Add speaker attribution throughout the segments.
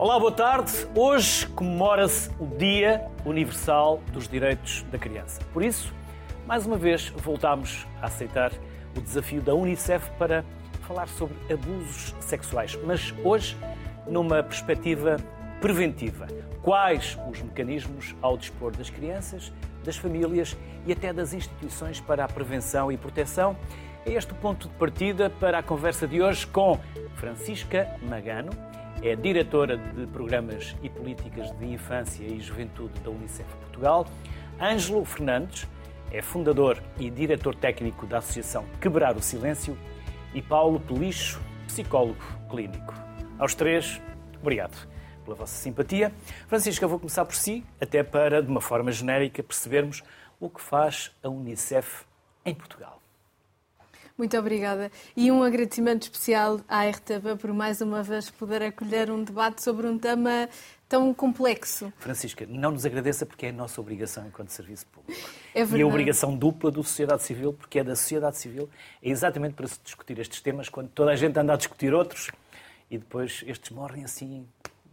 Speaker 1: Olá, boa tarde. Hoje comemora-se o Dia Universal dos Direitos da Criança. Por isso, mais uma vez, voltamos a aceitar o desafio da Unicef para falar sobre abusos sexuais, mas hoje numa perspectiva preventiva. Quais os mecanismos ao dispor das crianças, das famílias e até das instituições para a prevenção e proteção? É este o ponto de partida para a conversa de hoje com Francisca Magano, é diretora de Programas e Políticas de Infância e Juventude da Unicef Portugal. Ângelo Fernandes é fundador e diretor técnico da Associação Quebrar o Silêncio. E Paulo Pelicho, psicólogo clínico. Aos três, obrigado pela vossa simpatia. Francisca, vou começar por si, até para, de uma forma genérica, percebermos o que faz a Unicef em Portugal.
Speaker 2: Muito obrigada. E um agradecimento especial à RTP por mais uma vez poder acolher um debate sobre um tema tão complexo.
Speaker 1: Francisca, não nos agradeça porque é a nossa obrigação enquanto serviço público.
Speaker 2: É verdade.
Speaker 1: E a obrigação dupla do sociedade civil, porque é da sociedade civil, é exatamente para se discutir estes temas quando toda a gente anda a discutir outros e depois estes morrem assim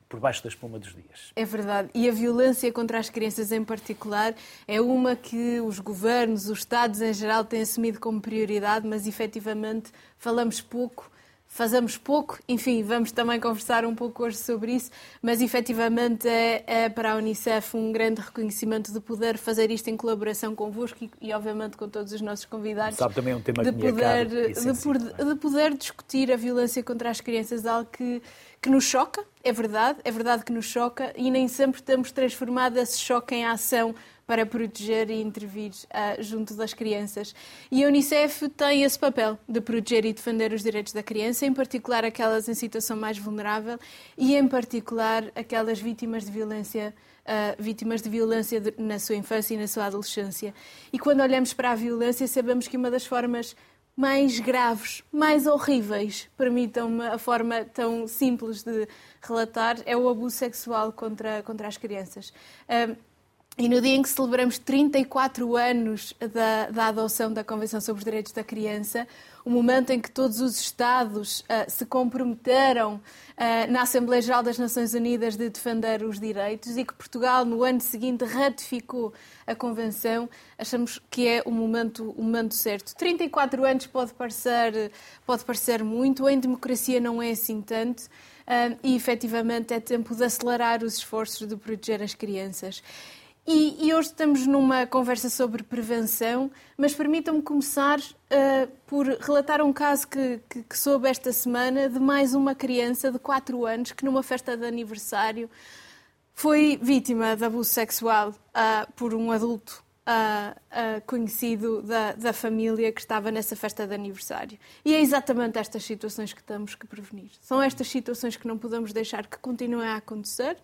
Speaker 1: por baixo da espuma dos dias.
Speaker 2: É verdade. E a violência contra as crianças em particular é uma que os governos, os Estados em geral têm assumido como prioridade, mas efetivamente falamos pouco fazemos pouco. Enfim, vamos também conversar um pouco hoje sobre isso, mas efetivamente é, é, para a Unicef um grande reconhecimento de poder fazer isto em colaboração convosco e, e obviamente com todos os nossos convidados.
Speaker 1: Sabe também é um tema
Speaker 2: de
Speaker 1: que
Speaker 2: poder,
Speaker 1: me é caro,
Speaker 2: de, poder, de poder discutir a violência contra as crianças, algo que, que nos choca, é verdade, é verdade que nos choca e nem sempre temos transformado esse choque em ação para proteger e intervir uh, junto das crianças. E a Unicef tem esse papel de proteger e defender os direitos da criança, em particular aquelas em situação mais vulnerável e, em particular, aquelas vítimas de violência Uh, vítimas de violência de, na sua infância e na sua adolescência. E quando olhamos para a violência, sabemos que uma das formas mais graves, mais horríveis, permitam-me a forma tão simples de relatar, é o abuso sexual contra, contra as crianças. Uh, e no dia em que celebramos 34 anos da, da, adoção da Convenção sobre os Direitos da Criança, o momento em que todos os Estados uh, se comprometeram uh, na Assembleia Geral das Nações Unidas de defender os direitos e que Portugal, no ano seguinte, ratificou a Convenção, achamos que é o momento, o momento certo. 34 anos pode parecer, pode parecer muito, em democracia não é assim tanto. Uh, e efetivamente é tempo de acelerar os esforços de proteger as crianças. E, e, hoje estamos numa conversa sobre prevenção, mas permitam-me começar uh, por relatar um caso que, que, que, soube esta semana de mais uma criança de 4 anos que, numa festa de aniversário, foi vítima de abuso sexual uh, por um adulto uh, conhecido da, da família que estava nessa festa de aniversário. E é exatamente estas situações que temos que prevenir. São estas situações que não podemos deixar que continuem a acontecer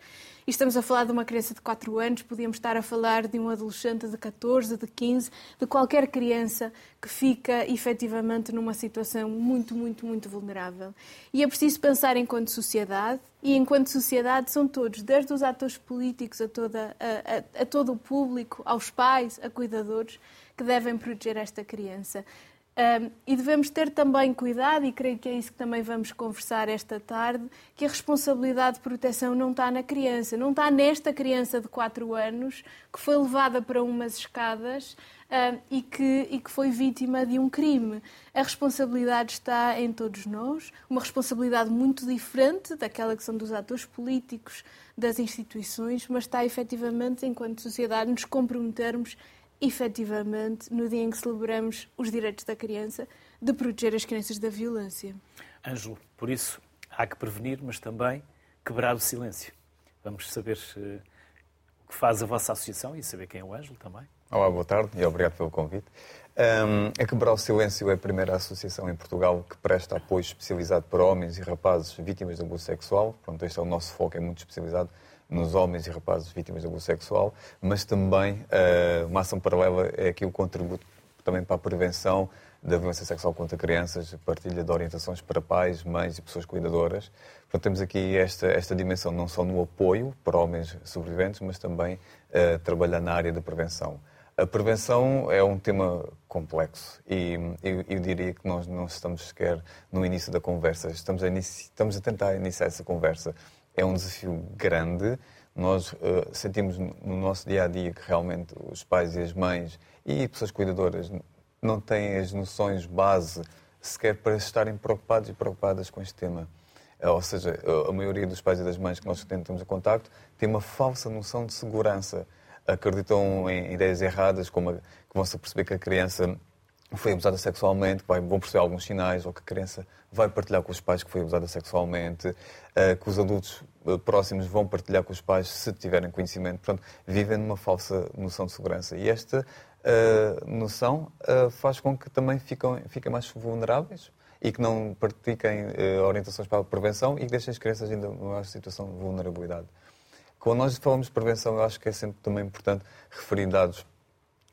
Speaker 2: e estamos a falar de uma criança de 4 anos, podíamos estar a falar de um adolescente de 14, de 15, de qualquer criança que fica efetivamente numa situação muito, muito, muito vulnerável. E é preciso pensar enquanto sociedade, e enquanto sociedade são todos, desde os atores políticos a, toda, a, a, a todo o público, aos pais, a cuidadores, que devem proteger esta criança. Um, e devemos ter também cuidado, e creio que é isso que também vamos conversar esta tarde, que a responsabilidade de proteção não está na criança, não está nesta criança de 4 anos que foi levada para umas escadas um, e, que, e que foi vítima de um crime. A responsabilidade está em todos nós, uma responsabilidade muito diferente daquela que são dos atores políticos, das instituições, mas está efetivamente, enquanto sociedade, nos comprometermos efetivamente, no dia em que celebramos os direitos da criança, de proteger as crianças da violência.
Speaker 1: Ângelo, por isso há que prevenir, mas também quebrar o silêncio. Vamos saber uh, o que faz a vossa associação e saber quem é o Ângelo também.
Speaker 3: Olá, boa tarde e obrigado pelo convite. Um, a Quebrar o Silêncio é a primeira associação em Portugal que presta apoio especializado para homens e rapazes vítimas de abuso sexual. Pronto, este é o nosso foco, é muito especializado nos homens e rapazes vítimas de abuso sexual, mas também uh, uma ação paralela é aqui o contributo também para a prevenção da violência sexual contra crianças, partilha de orientações para pais, mães e pessoas cuidadoras. Portanto, temos aqui esta, esta dimensão não só no apoio para homens sobreviventes, mas também uh, trabalhar na área da prevenção. A prevenção é um tema complexo e eu, eu, diria que nós não estamos sequer no início da conversa. Estamos a, inici, estamos a tentar iniciar essa conversa é um desafio grande. Nós uh, sentimos no nosso dia a dia que realmente os pais e as mães e pessoas cuidadoras não têm as noções base sequer para estarem preocupados e preocupadas com este tema. Uh, ou seja, a maioria dos pais e das mães que nós temos em contacto tem uma falsa noção de segurança. Acreditam em ideias erradas, como que vão se perceber que a criança foi abusada sexualmente, vai, vão perceber alguns sinais, ou que a criança vai partilhar com os pais que foi abusada sexualmente, uh, que os adultos uh, próximos vão partilhar com os pais se tiverem conhecimento. Portanto, vivem numa falsa noção de segurança. E esta uh, noção faz com que também fiquem, fiquem mais vulneráveis e que não pratiquem orientações para a prevenção e que deixem as crianças ainda numa situação de vulnerabilidade. Quando nós falamos de prevenção, eu acho que é sempre também importante referir dados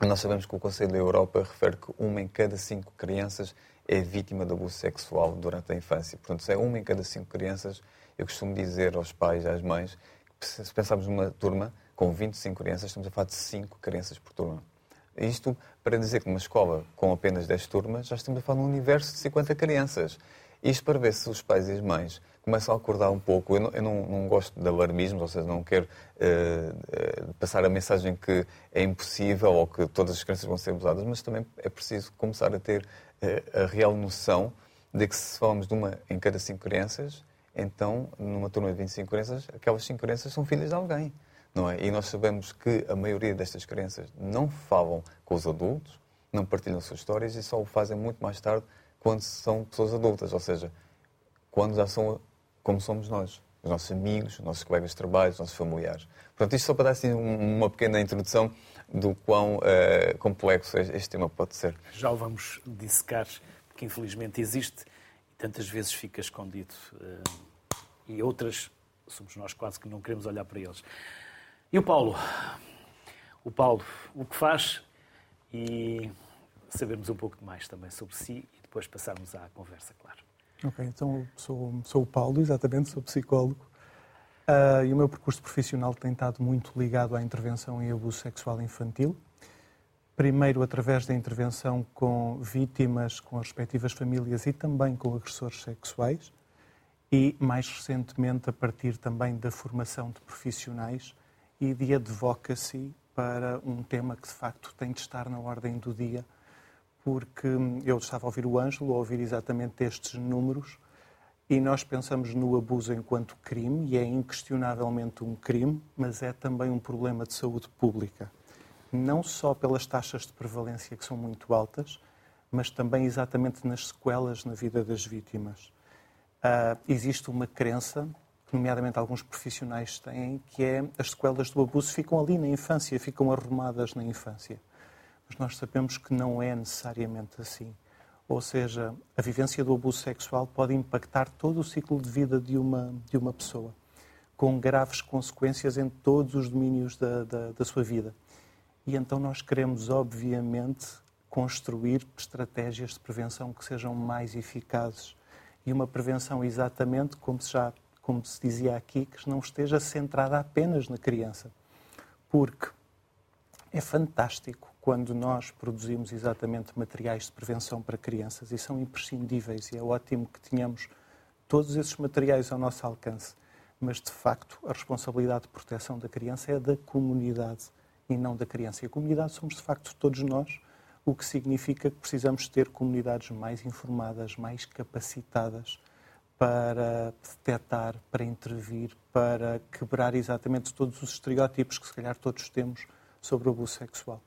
Speaker 3: nós sabemos que o Conselho da Europa refere que uma em cada cinco crianças é vítima de abuso sexual durante a infância. Portanto, se é uma em cada cinco crianças, eu costumo dizer aos pais às mães que se pensarmos numa turma com 25 crianças, estamos a falar de 5 crianças por turma. Isto para dizer que numa escola com apenas 10 turmas, já estamos a falar de um universo de 50 crianças. Isto para ver se os pais e as mães começam a acordar um pouco. Eu não, eu não, não gosto de alarmismo, ou seja, não quero uh, passar a mensagem que é impossível ou que todas as crianças vão ser abusadas, mas também é preciso começar a ter uh, a real noção de que se falamos de uma em cada cinco crianças, então, numa turma de 25 crianças, aquelas cinco crianças são filhas de alguém. Não é? E nós sabemos que a maioria destas crianças não falam com os adultos, não partilham suas histórias e só o fazem muito mais tarde quando são pessoas adultas, ou seja, quando já são como somos nós, os nossos amigos, os nossos colegas de trabalho, os nossos familiares. Portanto, isto só para dar assim, uma pequena introdução do quão uh, complexo este tema pode ser.
Speaker 1: Já o vamos dissecar, porque infelizmente existe e tantas vezes fica escondido. Uh, e outras, somos nós quase que não queremos olhar para eles. E o Paulo? O Paulo, o que faz e sabermos um pouco mais também sobre si e depois passarmos à conversa, claro.
Speaker 4: Ok, então sou, sou o Paulo, exatamente, sou psicólogo. Uh, e o meu percurso profissional tem estado muito ligado à intervenção em abuso sexual infantil. Primeiro, através da intervenção com vítimas, com as respectivas famílias e também com agressores sexuais. E, mais recentemente, a partir também da formação de profissionais e de advocacy para um tema que, de facto, tem de estar na ordem do dia porque eu estava a ouvir o Ângelo, a ouvir exatamente estes números, e nós pensamos no abuso enquanto crime, e é inquestionavelmente um crime, mas é também um problema de saúde pública. Não só pelas taxas de prevalência que são muito altas, mas também exatamente nas sequelas na vida das vítimas. Uh, existe uma crença, que nomeadamente alguns profissionais têm, que é as sequelas do abuso ficam ali na infância, ficam arrumadas na infância mas nós sabemos que não é necessariamente assim. Ou seja, a vivência do abuso sexual pode impactar todo o ciclo de vida de uma, de uma pessoa, com graves consequências em todos os domínios da, da, da sua vida. E então nós queremos, obviamente, construir estratégias de prevenção que sejam mais eficazes. E uma prevenção exatamente, como se, já, como se dizia aqui, que não esteja centrada apenas na criança. Porque é fantástico quando nós produzimos exatamente materiais de prevenção para crianças e são imprescindíveis e é ótimo que tenhamos todos esses materiais ao nosso alcance. Mas, de facto, a responsabilidade de proteção da criança é da comunidade e não da criança. E a comunidade somos, de facto, todos nós, o que significa que precisamos ter comunidades mais informadas, mais capacitadas para detectar, para intervir, para quebrar exatamente todos os estereótipos que, se calhar, todos temos sobre o abuso sexual.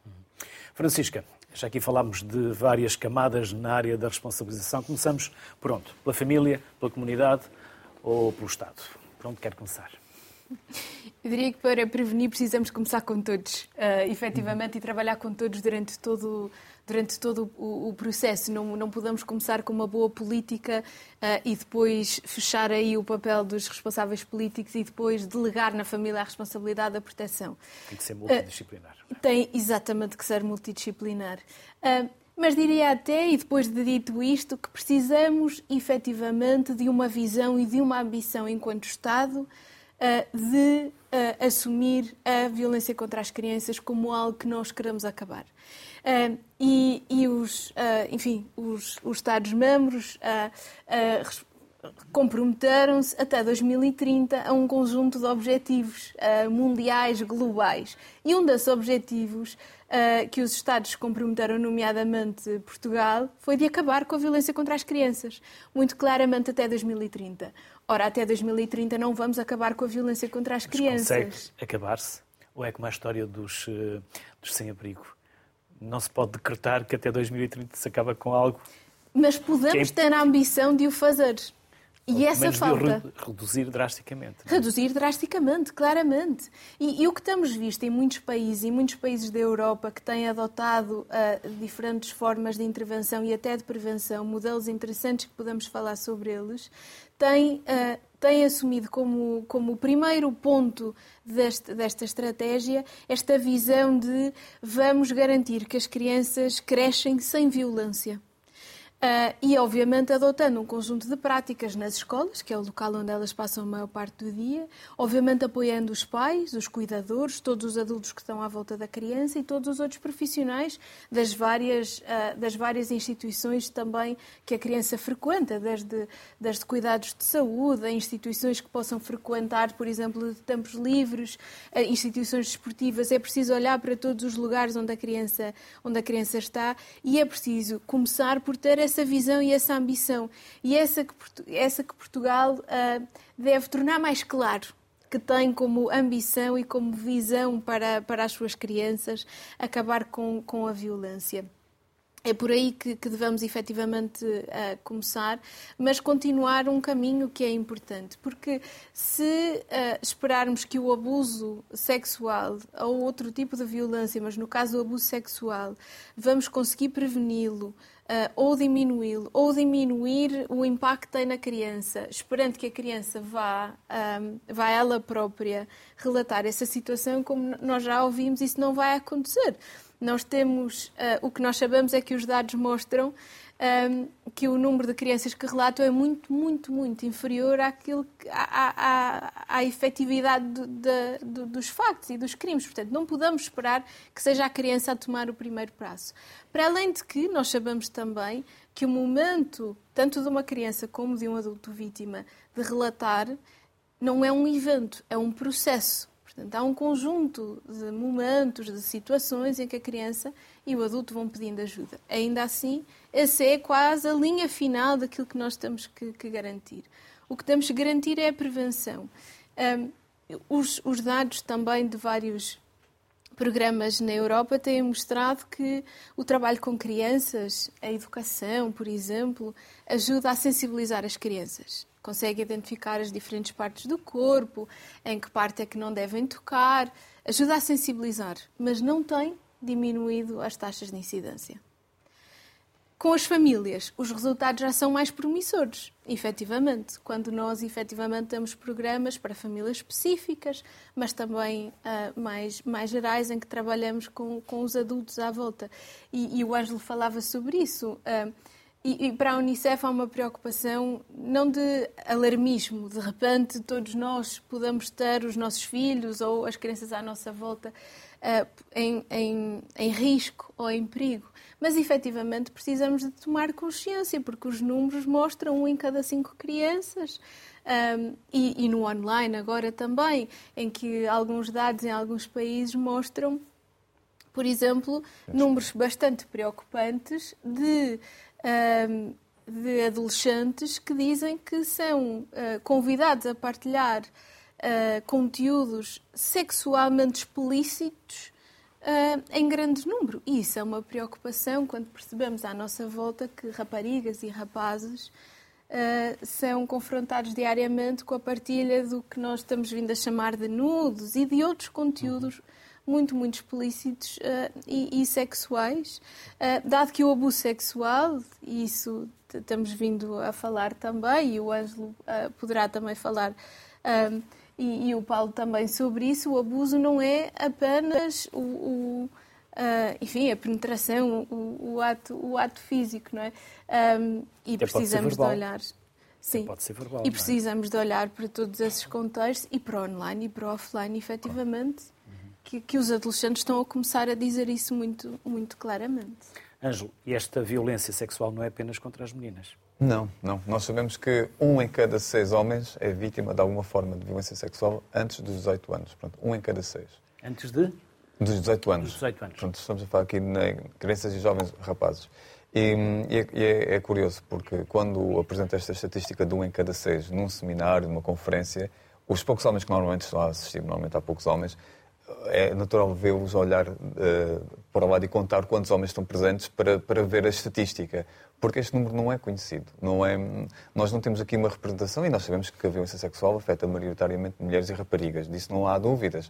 Speaker 1: Francisca, já aqui falámos de várias camadas na área da responsabilização. Começamos, pronto, pela família, pela comunidade ou pelo Estado? Por onde quer começar?
Speaker 2: Eu diria que para prevenir precisamos começar com todos, uh, efetivamente, e trabalhar com todos durante todo, durante todo o, o processo. Não, não podemos começar com uma boa política uh, e depois fechar aí o papel dos responsáveis políticos e depois delegar na família a responsabilidade da proteção.
Speaker 1: Tem que ser multidisciplinar.
Speaker 2: Uh, tem exatamente que ser multidisciplinar. Uh, mas diria até, e depois de dito isto, que precisamos efetivamente de uma visão e de uma ambição enquanto Estado de assumir a violência contra as crianças como algo que nós queremos acabar. Uh, e, e, os, enfim, os, os Estados-membros comprometeram-se até 2030 a um conjunto de objetivos uh, mundiais, globais. E um desses objetivos uh, que os Estados comprometeram, nomeadamente Portugal, foi de acabar com a violência contra as crianças, muito claramente até 2030. Ora, até 2030 não vamos acabar com a violência contra as
Speaker 1: Mas
Speaker 2: crianças.
Speaker 1: consegue acabar-se? Ou é como a história dos, uh, dos sem-abrigo? Não se pode decretar que até 2030 se acaba com algo.
Speaker 2: Mas podemos
Speaker 1: Quem-
Speaker 2: ter a ambição de o fazer. E essa falta.
Speaker 1: re- reduzir drasticamente. é?
Speaker 2: Reduzir drasticamente, claramente. E, e o que temos visto em muitos países, em muitos países da Europa que têm adotado ah, diferentes formas de intervenção e até de prevenção, modelos interessantes que podemos falar sobre eles, têm, ah, têm assumido como, como o primeiro ponto deste, desta estratégia esta visão de vamos garantir que as crianças crescem sem violência. Ah, e, obviamente, adotando um conjunto de práticas nas escolas, que é o local onde elas passam a maior parte do dia, obviamente apoiando os pais, os cuidadores, todos os adultos que estão à volta da criança e todos os outros profissionais das várias, ah, das várias instituições também que a criança frequenta, desde, desde cuidados de saúde, a instituições que possam frequentar, por exemplo, de tempos livres, instituições desportivas. É preciso olhar para todos os lugares onde a criança, onde a criança está e é preciso começar por ter essa visão e essa ambição. E essa que, essa que Portugal ah, deve tornar mais claro que tem como ambição e como visão para, para as suas crianças acabar com, com a violência. É por aí que, que devemos efetivamente ah, começar, mas continuar um caminho que é importante, porque se ah, esperarmos que o abuso sexual ou outro tipo de violência, mas no caso o abuso sexual, vamos conseguir preveni-lo ah, ou diminuí-lo, ou diminuir o impacto que tem na criança, esperando que a criança vá, ah, vá ela própria relatar essa situação, como nós já ouvimos, isso não vai acontecer. Nós temos, ah, o que nós sabemos é que os dados mostram ahm, que o número de crianças que relatam é muito, muito, muito inferior àquilo à, à, à- efetividade do- do- dos factos e dos crimes. Portanto, não podemos esperar que seja a criança a tomar o primeiro passo. Para além de que, nós sabemos também que o momento, tanto de uma criança como de um adulto vítima, de relatar, não é um evento, é um processo. Portanto, há um conjunto de momentos, de situações em que a criança e o adulto vão pedindo ajuda. Ainda assim, essa é quase a linha final daquilo que nós temos que, que garantir. O que temos que garantir é a prevenção. Ahm, os, os dados também de vários programas na Europa têm mostrado que o trabalho com crianças, a educação, por exemplo, ajuda a sensibilizar as crianças. Consegue identificar as diferentes partes do corpo, em que parte é que não devem tocar, ajuda a sensibilizar, mas não tem diminuído as taxas de incidência. Com as famílias, os resultados já são mais promissores, efetivamente, quando nós efetivamente temos programas para famílias específicas, mas também ah, mais, mais gerais, em que trabalhamos com, com os adultos à volta. E, e o Ângelo falava sobre isso. ah, e, e para a Unicef há uma preocupação não de alarmismo, de repente todos nós podemos ter os nossos filhos ou as crianças à nossa volta ah, em, em, em risco ou em perigo. Mas efetivamente precisamos de tomar consciência, porque os números mostram um em cada cinco crianças. Um, e, e no online agora também, em que alguns dados em alguns países mostram, por exemplo, números bastante preocupantes de, um, de adolescentes que dizem que são uh, convidados a partilhar uh, conteúdos sexualmente explícitos uh, em grande número. E isso é uma preocupação quando percebemos à nossa volta que raparigas e rapazes uh, são confrontados diariamente com a partilha do que nós estamos vindo a chamar de nudos e de outros conteúdos muito, muito explícitos uh, e, e, sexuais, uh, dado que o abuso sexual, e isso estamos vindo a falar também, e o Ângelo uh, poderá também falar, e, e, o Paulo também sobre isso, o abuso não é apenas o, o enfim, a penetração, o, o, ato, o ato físico, não é? Um, e
Speaker 1: Até
Speaker 2: precisamos de olhar.
Speaker 1: Sim. Pode ser verbal,
Speaker 2: e precisamos é? de olhar para todos esses contextos e para o online e para o offline, efetivamente, que, que os adolescentes estão a começar a dizer isso muito, muito claramente.
Speaker 1: Ângelo, e esta violência sexual não é apenas contra as meninas?
Speaker 3: Não, não. Nós sabemos que um em cada seis homens é vítima de alguma forma de violência sexual antes dos 18 anos. Pronto, um em cada seis.
Speaker 1: Antes de?
Speaker 3: Dos 18 anos.
Speaker 1: Dos 18 anos.
Speaker 3: Pronto, estamos a falar aqui de crianças e jovens rapazes. E, e, é, e é, é, curioso, porque quando apresenta esta estatística de um em cada seis num seminário, numa conferência, os poucos homens que normalmente estão a assistir, normalmente há poucos homens, é natural vê-los olhar uh, para o lado e contar quantos homens estão presentes para, para ver a estatística. Porque este número não é conhecido. Não é, nós não temos aqui uma representação e nós sabemos que a violência sexual afeta maioritariamente mulheres e raparigas. Disso não há dúvidas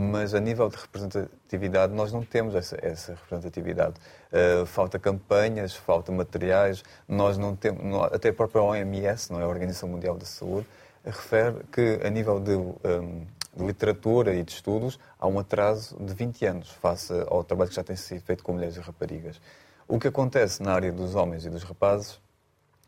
Speaker 3: mas a nível de representatividade nós não temos essa, essa representatividade. Uh, falta campanhas, falta materiais, nós não temos, até a própria OMS, não é a Organização Mundial da Saúde, refere que a nível de, um, de, literatura e de estudos há um atraso de 20 anos face ao trabalho que já tem sido feito com mulheres e raparigas. O que acontece na área dos homens e dos rapazes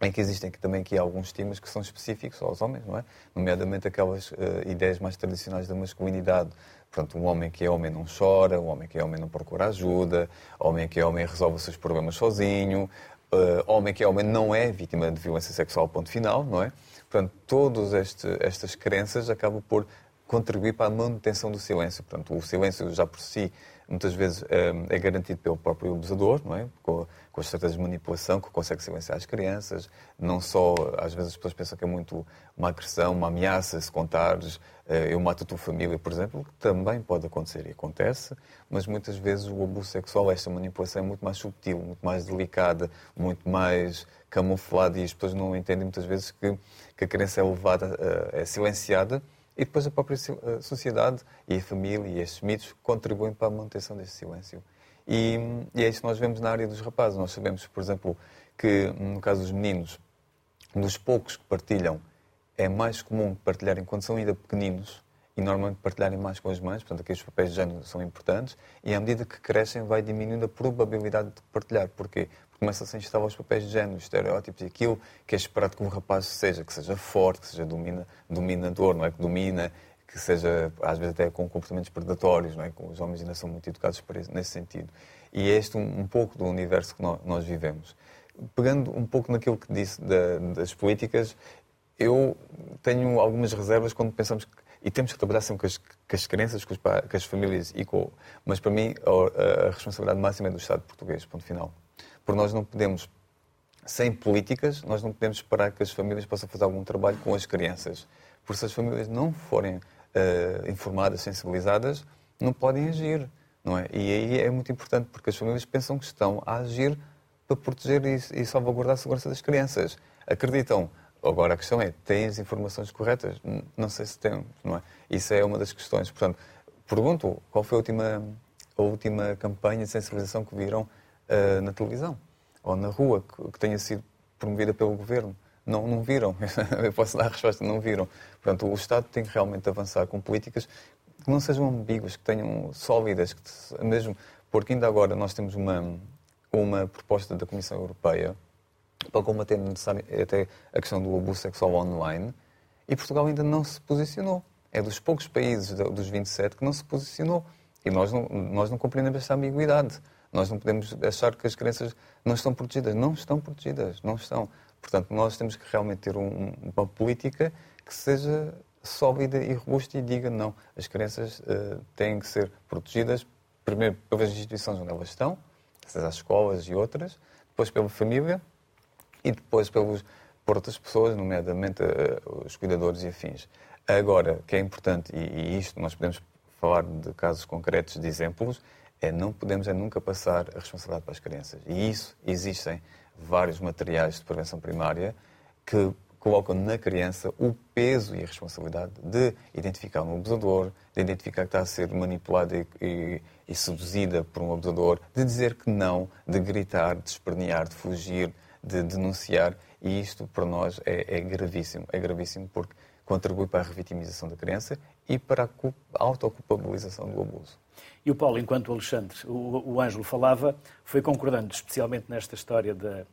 Speaker 3: em que existem também aqui alguns estigmas que são específicos aos homens, não é? Nomeadamente aquelas uh, ideias mais tradicionais da masculinidade, Portanto, um homem que é homem não chora, um homem que é homem não procura ajuda, homem que é homem resolve os seus problemas sozinho, uh, homem que é homem não é vítima de violência sexual, ponto final, não é? Portanto, todas estas crenças acabam por contribuir para a manutenção do silêncio. Portanto, o silêncio já por si muitas vezes é, é garantido pelo próprio abusador, não é? Com, com as estratégias de manipulação que consegue silenciar as crianças. Não só, às vezes as pessoas pensam que é muito uma agressão, uma ameaça, se contares eh, eu mato a tua família, por exemplo, que também pode acontecer e acontece, mas muitas vezes o abuso sexual, esta manipulação é muito mais subtil, muito mais delicada, muito mais camuflada e as pessoas não entendem muitas vezes que, que a criança é levada, eh, é silenciada e depois a própria eh, sociedade e a família e estes mitos contribuem para a manutenção desse silêncio. E, e é isso que nós vemos na área dos rapazes. Nós sabemos, por exemplo, que no caso dos meninos, dos poucos que partilham, é mais comum partilharem quando são ainda pequeninos e normalmente partilharem mais com as mães, portanto aqui os papéis de género são importantes e à medida que crescem vai diminuindo a probabilidade de partilhar. Porquê? Porque começam-se a instalar os papéis de género, os estereótipos e aquilo que é esperado que um rapaz seja, que seja forte, que seja domina, dominador, não é? Que domina, que seja, às vezes até com comportamentos predatórios, não é? Os homens ainda são muito educados nesse sentido. E é este um, um pouco do universo que nós, nós, vivemos. Pegando um pouco naquilo que disse da, das políticas, eu tenho algumas reservas quando pensamos que, e temos que trabalhar sempre com as, com as crianças, com, os, com, as famílias e com, mas para mim a, a, responsabilidade máxima é do Estado português, ponto final. Porque nós não podemos, sem políticas, nós não podemos esperar que as famílias possam fazer algum trabalho com as crianças. Porque se as famílias não forem uh, informadas, sensibilizadas, não podem agir. Não é? E aí é muito importante, porque as famílias pensam que estão a agir para proteger e, e salvaguardar a segurança das crianças. Acreditam Agora a questão é, têm as informações corretas? Não sei se temos, não é? Isso é uma das questões. Portanto, pergunto, qual foi a última, a última campanha de sensibilização que viram uh, na televisão? Ou na rua, que, que, tenha sido promovida pelo governo? Não, não viram. Eu posso dar a resposta, não viram. Portanto, o Estado tem que realmente avançar com políticas que não sejam ambíguas, que tenham sólidas, que mesmo porque ainda agora nós temos uma, uma proposta da Comissão Europeia para combater até a questão do abuso sexual online e Portugal ainda não se posicionou. É dos poucos países dos 27 que não se posicionou. E nós não, nós não compreendemos essa ambiguidade. Nós não podemos achar que as crianças não estão protegidas. Não estão protegidas, não estão. Portanto, nós temos que realmente ter um, uma política que seja sólida e robusta e diga não, as crianças uh, têm que ser protegidas, primeiro pelas instituições onde elas estão, as escolas e outras, depois pela família e depois pelos, por outras pessoas, nomeadamente uh, os cuidadores e afins. Agora, que é importante, e, e, isto nós podemos falar de casos concretos, de exemplos, é não podemos é nunca passar a responsabilidade para as crianças. E isso existem vários materiais de prevenção primária que colocam na criança o peso e a responsabilidade de identificar um abusador, de identificar que está a ser manipulada e, e, e seduzida por um abusador, de dizer que não, de gritar, de espernear, de fugir, de denunciar, e isto para nós é, é gravíssimo. É gravíssimo porque contribui para a revitimização da criança e para a autoculpabilização do abuso.
Speaker 1: E o Paulo, enquanto o Alexandre, o, o Ângelo falava, foi concordando, especialmente nesta história da,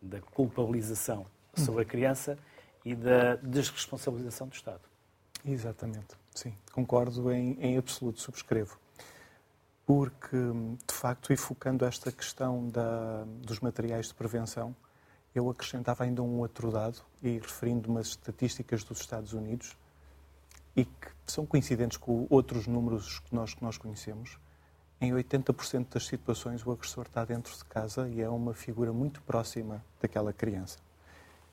Speaker 1: da culpabilização sobre a criança e da desresponsabilização do Estado.
Speaker 4: Exatamente, sim, concordo em, em absoluto, subscrevo. Porque, de facto, e focando esta questão da, dos materiais de prevenção, Eu acrescentava ainda um outro dado, e referindo umas estatísticas dos Estados Unidos, e que são coincidentes com outros números que nós, que nós conhecemos. Em 80% das situações, o agressor está dentro de casa e é uma figura muito próxima daquela criança.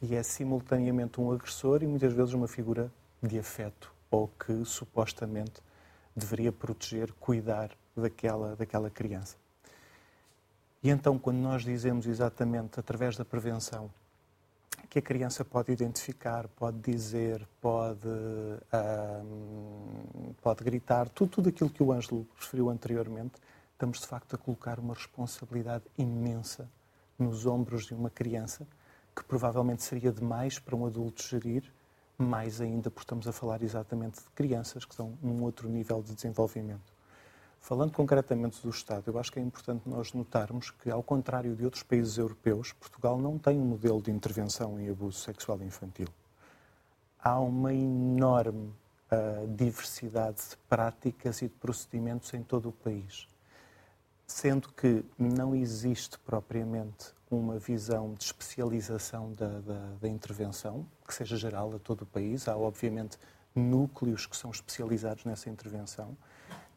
Speaker 4: E é simultaneamente um agressor e muitas vezes uma figura de afeto, ou que supostamente deveria proteger, cuidar daquela, daquela criança. E então, quando nós dizemos exatamente através da prevenção que a criança pode identificar, pode dizer, pode, pode gritar, tudo, tudo aquilo que o Ângelo referiu anteriormente, estamos de facto a colocar uma responsabilidade imensa nos ombros de uma criança que provavelmente seria demais para um adulto gerir, mais ainda porque estamos a falar exatamente de crianças que estão num outro nível de desenvolvimento. Falando concretamente do Estado, eu acho que é importante nós notarmos que, ao contrário de outros países europeus, Portugal não tem um modelo de intervenção em abuso sexual infantil. Há uma enorme uh, diversidade de práticas e de procedimentos em todo o país, sendo que não existe propriamente uma visão de especialização da, da, da intervenção, que seja geral a todo o país. Há, obviamente, núcleos que são especializados nessa intervenção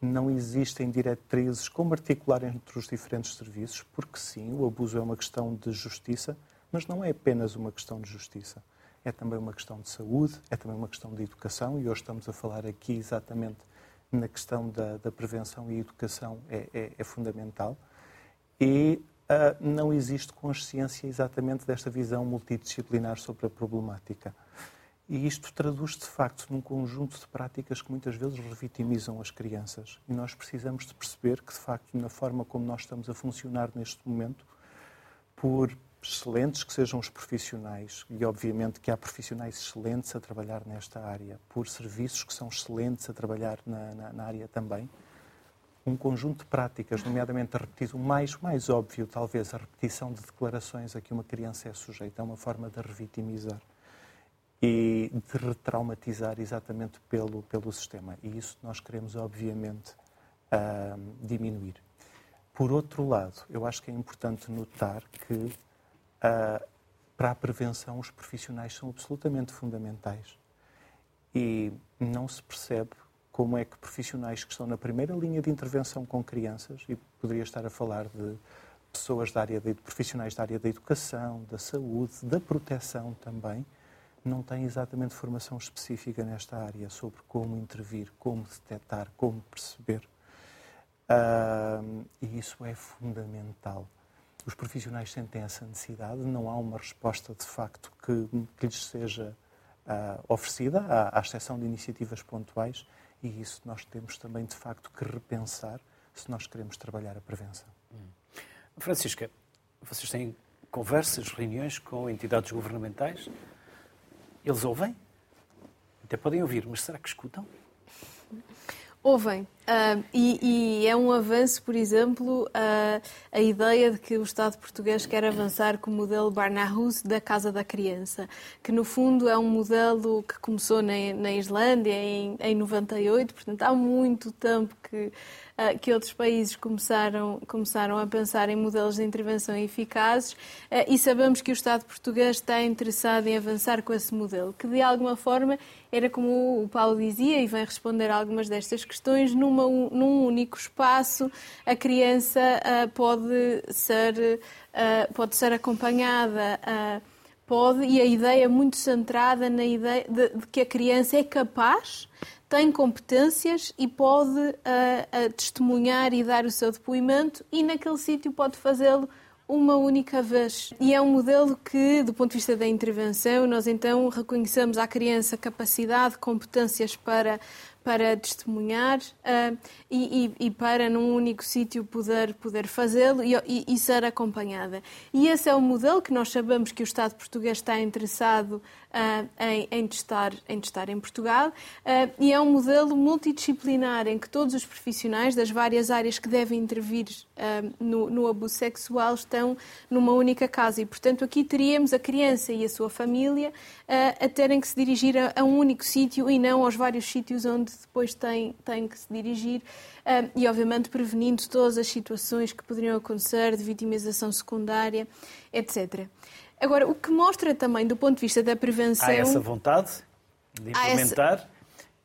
Speaker 4: não existem diretrizes como articular entre os diferentes serviços, porque sim, o abuso é uma questão de justiça, mas não é apenas uma questão de justiça. É também uma questão de saúde, é também uma questão de educação, e hoje estamos a falar aqui exatamente na questão da, da prevenção e educação, é, é, é fundamental. E uh, não existe consciência exatamente desta visão multidisciplinar sobre a problemática. E isto traduz de facto num conjunto de práticas que muitas vezes revitimizam as crianças. E nós precisamos de perceber que, de facto, na forma como nós estamos a funcionar neste momento, por excelentes que sejam os profissionais, e obviamente que há profissionais excelentes a trabalhar nesta área, por serviços que são excelentes a trabalhar na, na, na área também, um conjunto de práticas, nomeadamente a repetição, o mais, mais óbvio, talvez, a repetição de declarações a que uma criança é sujeita, é uma forma de revitimizar e de retraumatizar exatamente pelo, pelo sistema. E isso nós queremos, obviamente, uh, diminuir. Por outro lado, eu acho que é importante notar que uh, para a prevenção os profissionais são absolutamente fundamentais. E não se percebe como é que profissionais que estão na primeira linha de intervenção com crianças, e poderia estar a falar de pessoas da área de profissionais da área da educação, da saúde, da proteção também, não têm exatamente formação específica nesta área sobre como intervir, como detectar, como perceber. Uh, e isso é fundamental. Os profissionais sentem essa necessidade, não há uma resposta de facto que, que lhes seja uh, oferecida, à, à exceção de iniciativas pontuais, e isso nós temos também de facto que repensar se nós queremos trabalhar a prevenção. Hum.
Speaker 1: Francisca, vocês têm conversas, reuniões com entidades governamentais eles ouvem? Até podem ouvir, mas será que escutam?
Speaker 2: Ouvem. Uh, e, e, é um avanço, por exemplo, uh, a ideia de que o Estado português quer avançar com o modelo Barnahus da Casa da Criança, que no fundo é um modelo que começou na, na Islândia em, em 98, portanto há muito tempo que ah, que outros países começaram, começaram a pensar em modelos de intervenção eficazes. Ah, e sabemos que o Estado português está interessado em avançar com esse modelo, que de alguma forma era como o Paulo dizia e vem responder a algumas destas questões, numa, num único espaço a criança ah, pode ser, pode ser acompanhada pode, e a ideia é muito centrada na ideia de, de, que a criança é capaz tem competências e pode uh, uh, testemunhar e dar o seu depoimento e naquele sítio pode fazê-lo uma única vez. E é um modelo que, do ponto de vista da intervenção, nós então reconhecemos à criança capacidade, competências para para testemunhar uh, e, e, e, para num único sítio poder, poder fazê-lo e, e, ser acompanhada. E esse é o modelo que nós sabemos que o Estado português está interessado uh, em, em, testar, em testar em Portugal uh, e é um modelo multidisciplinar em que todos os profissionais das várias áreas que devem intervir no, no abuso sexual estão numa única casa e, portanto, aqui teríamos a criança e a sua família a terem que se dirigir a, a um único sítio e não aos vários sítios onde depois tem, tem que se dirigir uh, e, obviamente, prevenindo todas as situações que poderiam acontecer de vitimização secundária, etc. Agora, o que mostra também, do ponto de vista da prevenção.
Speaker 1: Há essa vontade de implementar essa...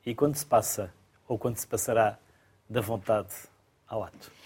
Speaker 1: e quando se passa, ou quando se passará da vontade ao ato?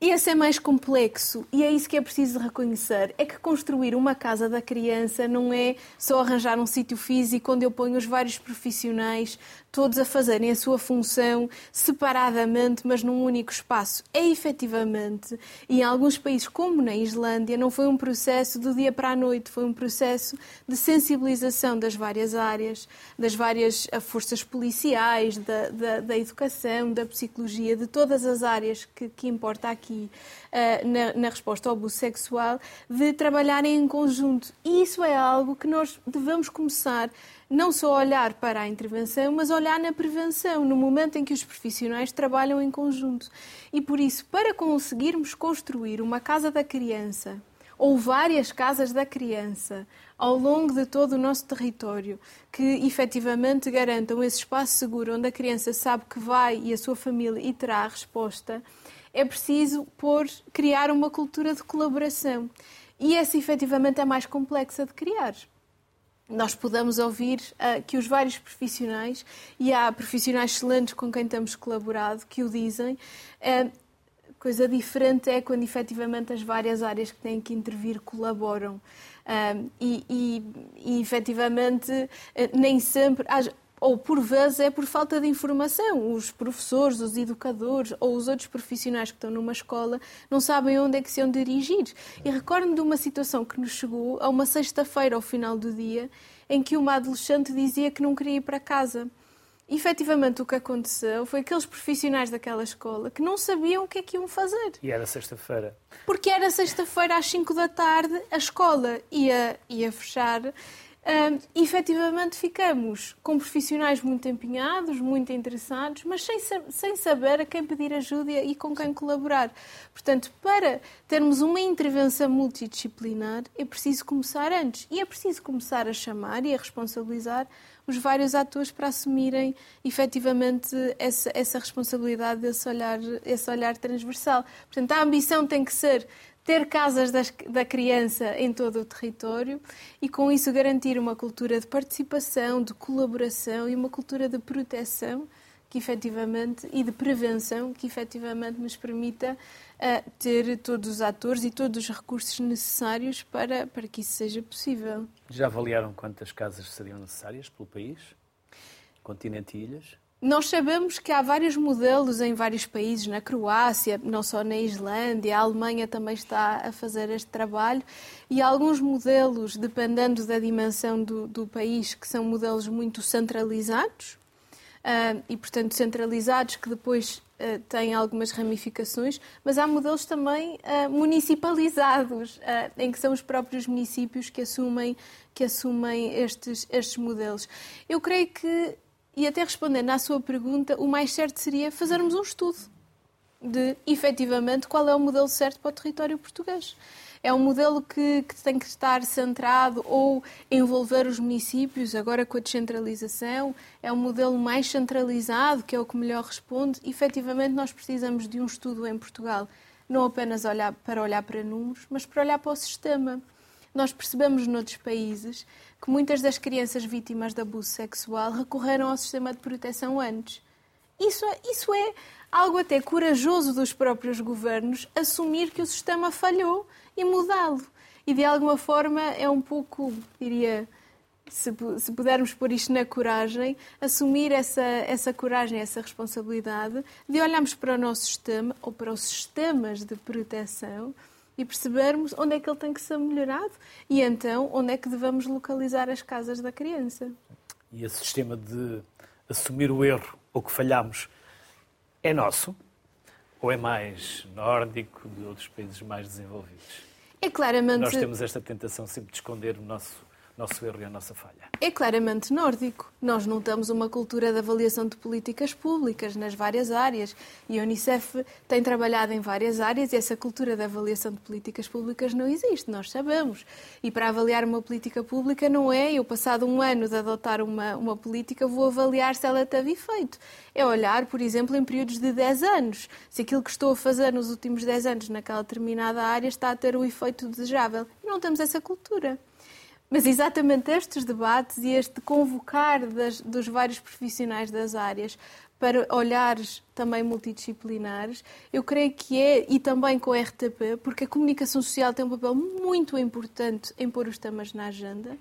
Speaker 2: Esse é mais complexo e é isso que é preciso reconhecer. É que construir uma casa da criança não é só arranjar um sítio físico onde eu ponho os vários profissionais todos a fazerem a sua função separadamente, mas num único espaço. É efetivamente, e em alguns países, como na Islândia, não foi um processo do dia para a noite, foi um processo de sensibilização das várias áreas, das várias eh, forças policiais, da, da, da educação, da psicologia, de todas as áreas que, que importa aqui uh, na, na resposta ao abuso sexual, de trabalharem em conjunto. E isso é algo que nós devemos começar não só olhar para a intervenção, mas olhar na prevenção, no momento em que os profissionais trabalham em conjunto. E por isso, para conseguirmos construir uma casa da criança ou várias casas da criança ao longo de todo o nosso território que efetivamente garantam esse espaço seguro onde a criança sabe que vai e a sua família e terá a resposta, é preciso criar uma cultura de colaboração. E essa efetivamente é mais complexa de criar nós podemos ouvir uh, que os vários profissionais, e há profissionais excelentes com quem temos colaborado, que o dizem, uh, coisa diferente é quando efetivamente as várias áreas que têm que intervir colaboram. Uh, e, e, e efetivamente nem sempre ou por vezes é por falta de informação. Os professores, os educadores ou os outros profissionais que estão numa escola não sabem onde é que se iam dirigir. E recordo-me de uma situação que nos chegou a uma sexta-feira, ao final do dia, em que uma adolescente dizia que não queria ir para casa. E, efetivamente, o que aconteceu foi aqueles profissionais daquela escola que não sabiam o que é que iam fazer.
Speaker 1: E era sexta-feira.
Speaker 2: Porque era sexta-feira às 5 da tarde, a escola ia, ia fechar um, efetivamente ficamos com profissionais muito empenhados, muito interessados, mas sem, sem saber a quem pedir ajuda e com quem colaborar. Portanto, para termos uma intervenção multidisciplinar, é preciso começar antes. E é preciso começar a chamar e a responsabilizar os vários atores para assumirem efetivamente essa, essa responsabilidade, esse olhar, esse olhar transversal. Portanto, a ambição tem que ser ter casas das, da criança em todo o território e, com isso, garantir uma cultura de participação, de colaboração e uma cultura de proteção que efetivamente e de prevenção que efetivamente nos permita uh, ter todos os atores e todos os recursos necessários para, para que isso seja possível.
Speaker 1: Já avaliaram quantas casas seriam necessárias pelo país? Continente e ilhas?
Speaker 2: Nós sabemos que há vários modelos em vários países, na Croácia, não só na Islândia, a Alemanha também está a fazer este trabalho, e alguns modelos, dependendo da dimensão do, do país, que são modelos muito centralizados, uh, e portanto centralizados que depois uh, têm algumas ramificações, mas há modelos também uh, municipalizados, em que são os próprios municípios que assumem, que assumem estes, estes modelos. Eu creio que e até respondendo à sua pergunta, o mais certo seria fazermos um estudo de, efetivamente, qual é o modelo certo para o território português. É um modelo que, que, tem que estar centrado ou envolver os municípios, agora com a descentralização. É um modelo mais centralizado, que é o que melhor responde. Efetivamente, nós precisamos de um estudo em Portugal, não apenas olhar, para olhar para números, mas para olhar para o sistema. Nós percebemos noutros países que muitas das crianças vítimas de abuso sexual recorreram ao sistema de proteção antes. Isso é, isso é algo até corajoso dos próprios governos assumir que o sistema falhou e mudá-lo. E de alguma forma é um pouco, diria, se, se pudermos pôr isto na coragem, assumir essa, essa coragem, essa responsabilidade de olharmos para o nosso sistema ou para os sistemas de proteção e percebermos onde é que ele tem que ser melhorado e então onde é que devemos localizar as casas da criança.
Speaker 1: E esse sistema de assumir o erro ou que falhamos é nosso ou é mais nórdico de outros países mais desenvolvidos?
Speaker 2: É claramente.
Speaker 1: Nós temos esta tentação sempre de esconder o nosso nosso erro e a nossa falha?
Speaker 2: É claramente nórdico. Nós não temos uma cultura de avaliação de políticas públicas nas várias áreas e a Unicef tem trabalhado em várias áreas e essa cultura de avaliação de políticas públicas não existe, nós sabemos. E para avaliar uma política pública não é eu, passado um ano de adotar uma, uma política, vou avaliar se ela teve efeito. É olhar, por exemplo, em períodos de 10 anos, se aquilo que estou a fazer nos últimos 10 anos naquela determinada área está a ter o efeito desejável. E não temos essa cultura. Mas exatamente estes debates e este convocar das, dos vários profissionais das áreas para olhares também multidisciplinares, eu creio que é, e também com a RTP, porque a comunicação social tem um papel muito importante em pôr os temas na agenda,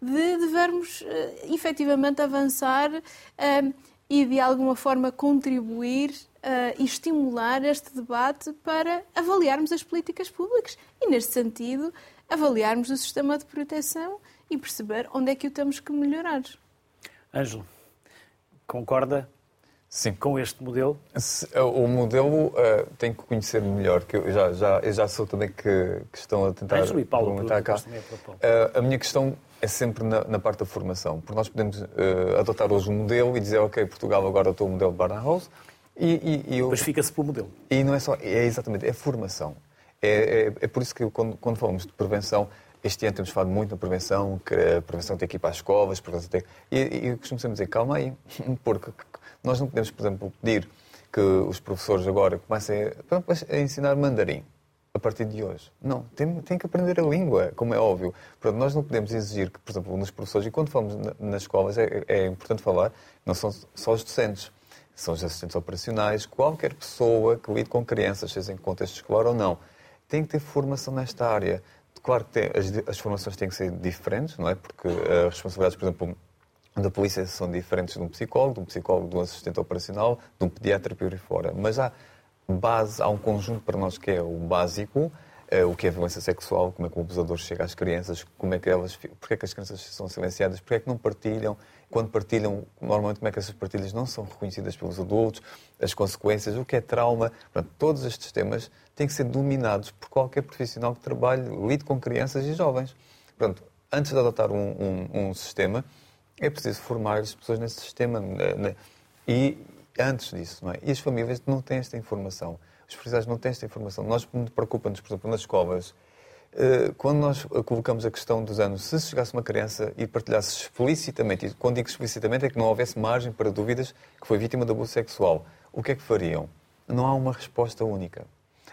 Speaker 2: de devermos uh, efetivamente avançar uh, e de alguma forma contribuir uh, e estimular este debate para avaliarmos as políticas públicas. E, neste sentido, avaliarmos o sistema de proteção e perceber onde é que o temos que melhorar.
Speaker 1: Ângelo, concorda
Speaker 3: Sim.
Speaker 1: com este modelo?
Speaker 3: O modelo uh, tem que conhecer melhor, que eu já, já, eu já sou também que, que estão a tentar
Speaker 1: Ângelo e Paulo,
Speaker 3: perguntar cá. Uh, a minha questão é sempre na, na, parte da formação, porque nós podemos uh, adotar hoje um modelo e dizer, ok, Portugal agora estou o modelo Barnhouse,
Speaker 1: e, e, e eu... Mas fica-se pelo modelo.
Speaker 3: E não é só, é exatamente, é formação. É, é, é por isso que quando, quando, falamos de prevenção, este ano temos falado muito na prevenção, que a prevenção tem que ir para as escolas, tem... e, e costumo sempre dizer, calma aí, porque nós não podemos, por exemplo, pedir que os professores agora comecem a, a ensinar mandarim a partir de hoje. Não, tem, tem que aprender a língua, como é óbvio. Nós não podemos exigir que, por exemplo, nos professores, e quando falamos na, nas escolas, é, é importante falar, não são só os docentes, são os assistentes operacionais, qualquer pessoa que lide com crianças, seja em contexto escolar ou não tem que ter formação nesta área. Claro que tem, as, as, formações têm que ser diferentes, não é? Porque as responsabilidades, por exemplo, da polícia são diferentes de um psicólogo, de um psicólogo, de um assistente operacional, de um pediatra por aí fora. Mas há base, há um conjunto para nós que é o básico, é, o que é violência sexual, como é que o abusador chega às crianças, como é que elas, porque é que as crianças são silenciadas, porque é que não partilham, quando partilham, normalmente como é que essas partilhas não são reconhecidas pelos adultos, as consequências, o que é trauma. Portanto, todos estes temas têm que ser dominados por qualquer profissional que trabalhe, lide com crianças e jovens. Portanto, antes de adotar um, um, um sistema, é preciso formar as pessoas nesse sistema. E antes disso, não é? E as famílias não têm esta informação. Os profissionais não têm esta informação. Nós preocupa-nos, por exemplo, nas escolas, quando nós colocamos a questão dos anos, se chegasse uma criança e partilhasse explicitamente, e quando digo explicitamente é que não houvesse margem para dúvidas que foi vítima de abuso sexual, o que é que fariam? Não há uma resposta única.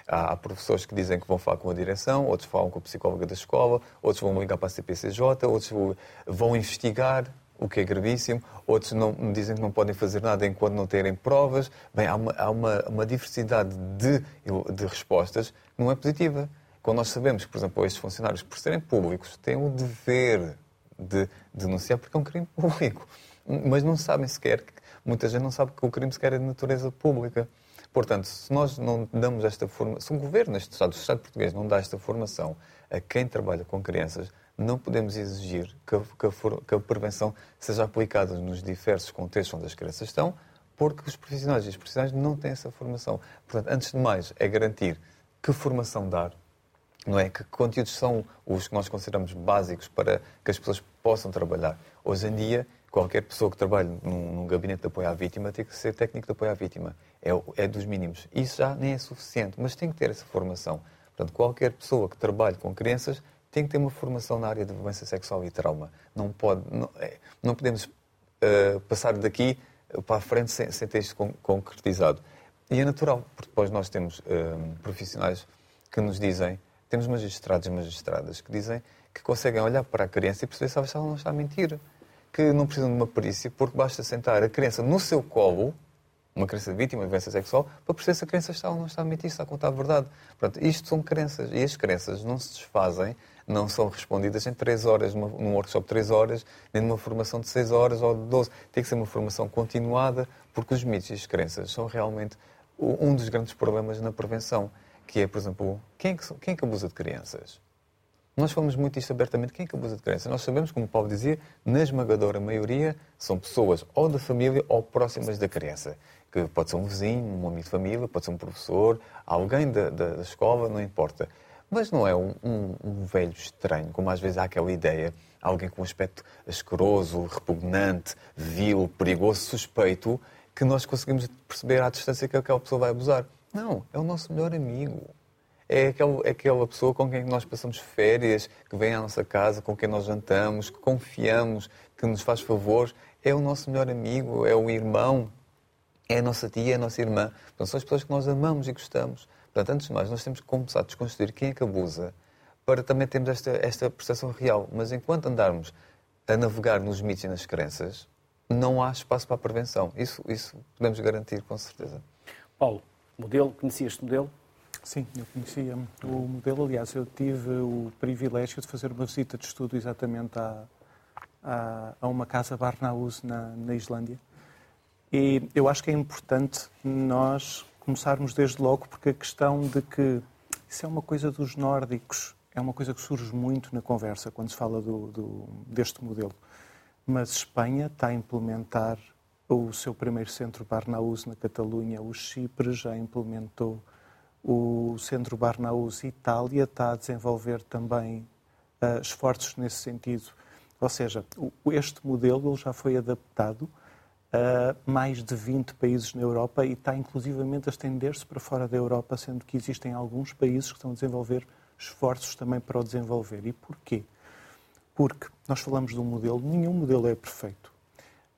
Speaker 3: Há, professores que dizem que vão falar com a direção, outros falam com a psicóloga da escola, outros vão ligar para a CPCJ, outros vão investigar, o que é gravíssimo, outros não, dizem que não podem fazer nada enquanto não terem provas. Bem, há uma, há uma, uma diversidade de, de respostas que não é positiva. Quando nós sabemos que, por exemplo, estes funcionários, por serem públicos, têm o dever de denunciar porque é um crime público. Mas não sabem sequer, muita gente não sabe que o crime sequer é de natureza pública. Portanto, se nós não damos esta formação, se o governo neste Estado, o Estado português, não dá esta formação a quem trabalha com crianças, não podemos exigir que a, que, a, que a, prevenção seja aplicada nos diversos contextos onde as crianças estão, porque os profissionais e os profissionais não têm essa formação. Portanto, antes de mais, é garantir que formação dar, não é? Que conteúdos são os que nós consideramos básicos para que as pessoas possam trabalhar. Hoje em dia, qualquer pessoa que trabalhe num, num gabinete de apoio à vítima tem que ser técnico de apoio à vítima. É, é, dos mínimos. Isso já nem é suficiente, mas tem que ter essa formação. Portanto, qualquer pessoa que trabalhe com crianças tem que ter uma formação na área de violência sexual e trauma. Não, pode, não, é, não podemos uh, passar daqui para a frente sem, sem ter isto concretizado. E é natural, porque depois nós temos uh, profissionais que nos dizem temos magistrados e magistradas que dizem que conseguem olhar para a criança e perceber se ela não está a mentir. Que não precisam de uma perícia, porque basta sentar a criança no seu colo, uma criança vítima de violência sexual, para perceber se a criança está ou não está a mentir, está a contar a verdade. Portanto, isto são crenças. E as crenças não se desfazem, não são respondidas em três horas, num workshop de três horas, nem numa formação de seis horas ou de doze. Tem que ser uma formação continuada, porque os mitos e as crenças são realmente um dos grandes problemas na prevenção que é, por exemplo, quem é que, quem é que abusa de crianças? Nós falamos muito isto abertamente. Quem é que abusa de crianças? Nós sabemos, como Paulo dizia, na esmagadora maioria são pessoas ou da família ou próximas da criança. Que pode ser um vizinho, um amigo de família, pode ser um professor, alguém da, da, da escola, não importa. Mas não é um, um, um, velho estranho, como às vezes há aquela ideia, alguém com um aspecto asqueroso, repugnante, vil, perigoso, suspeito, que nós conseguimos perceber à distância que aquela pessoa vai abusar. Não, é o nosso melhor amigo. É aquela, é aquela pessoa com quem nós passamos férias, que vem à nossa casa, com quem nós jantamos, que confiamos, que nos faz favores. É o nosso melhor amigo, é o irmão, é a nossa tia, é a nossa irmã. Portanto, são as pessoas que nós amamos e gostamos. Portanto, antes de mais, nós temos que começar a desconstruir quem é que abusa para também termos esta, esta percepção real. Mas enquanto andarmos a navegar nos mitos e nas crenças, não há espaço para a prevenção. Isso, isso podemos garantir com certeza.
Speaker 1: Paulo, modelo, conhecia este modelo?
Speaker 4: Sim, eu conhecia o modelo. Aliás, eu tive o privilégio de fazer uma visita de estudo exatamente a, a, a uma casa Barnaús na, na Islândia. E eu acho que é importante nós começarmos desde logo, porque a questão de que isso é uma coisa dos nórdicos, é uma coisa que surge muito na conversa quando se fala do, do, deste modelo. Mas Espanha está a implementar o seu primeiro centro Barnaús na Catalunha, o Chipre já implementou o centro Barnaús Itália está a desenvolver também uh, esforços nesse sentido. Ou seja, o, este modelo já foi adaptado a mais de 20 países na Europa e está inclusivamente a estender-se para fora da Europa, sendo que existem alguns países que estão a desenvolver esforços também para o desenvolver. E porquê? Porque nós falamos de um modelo, nenhum modelo é perfeito.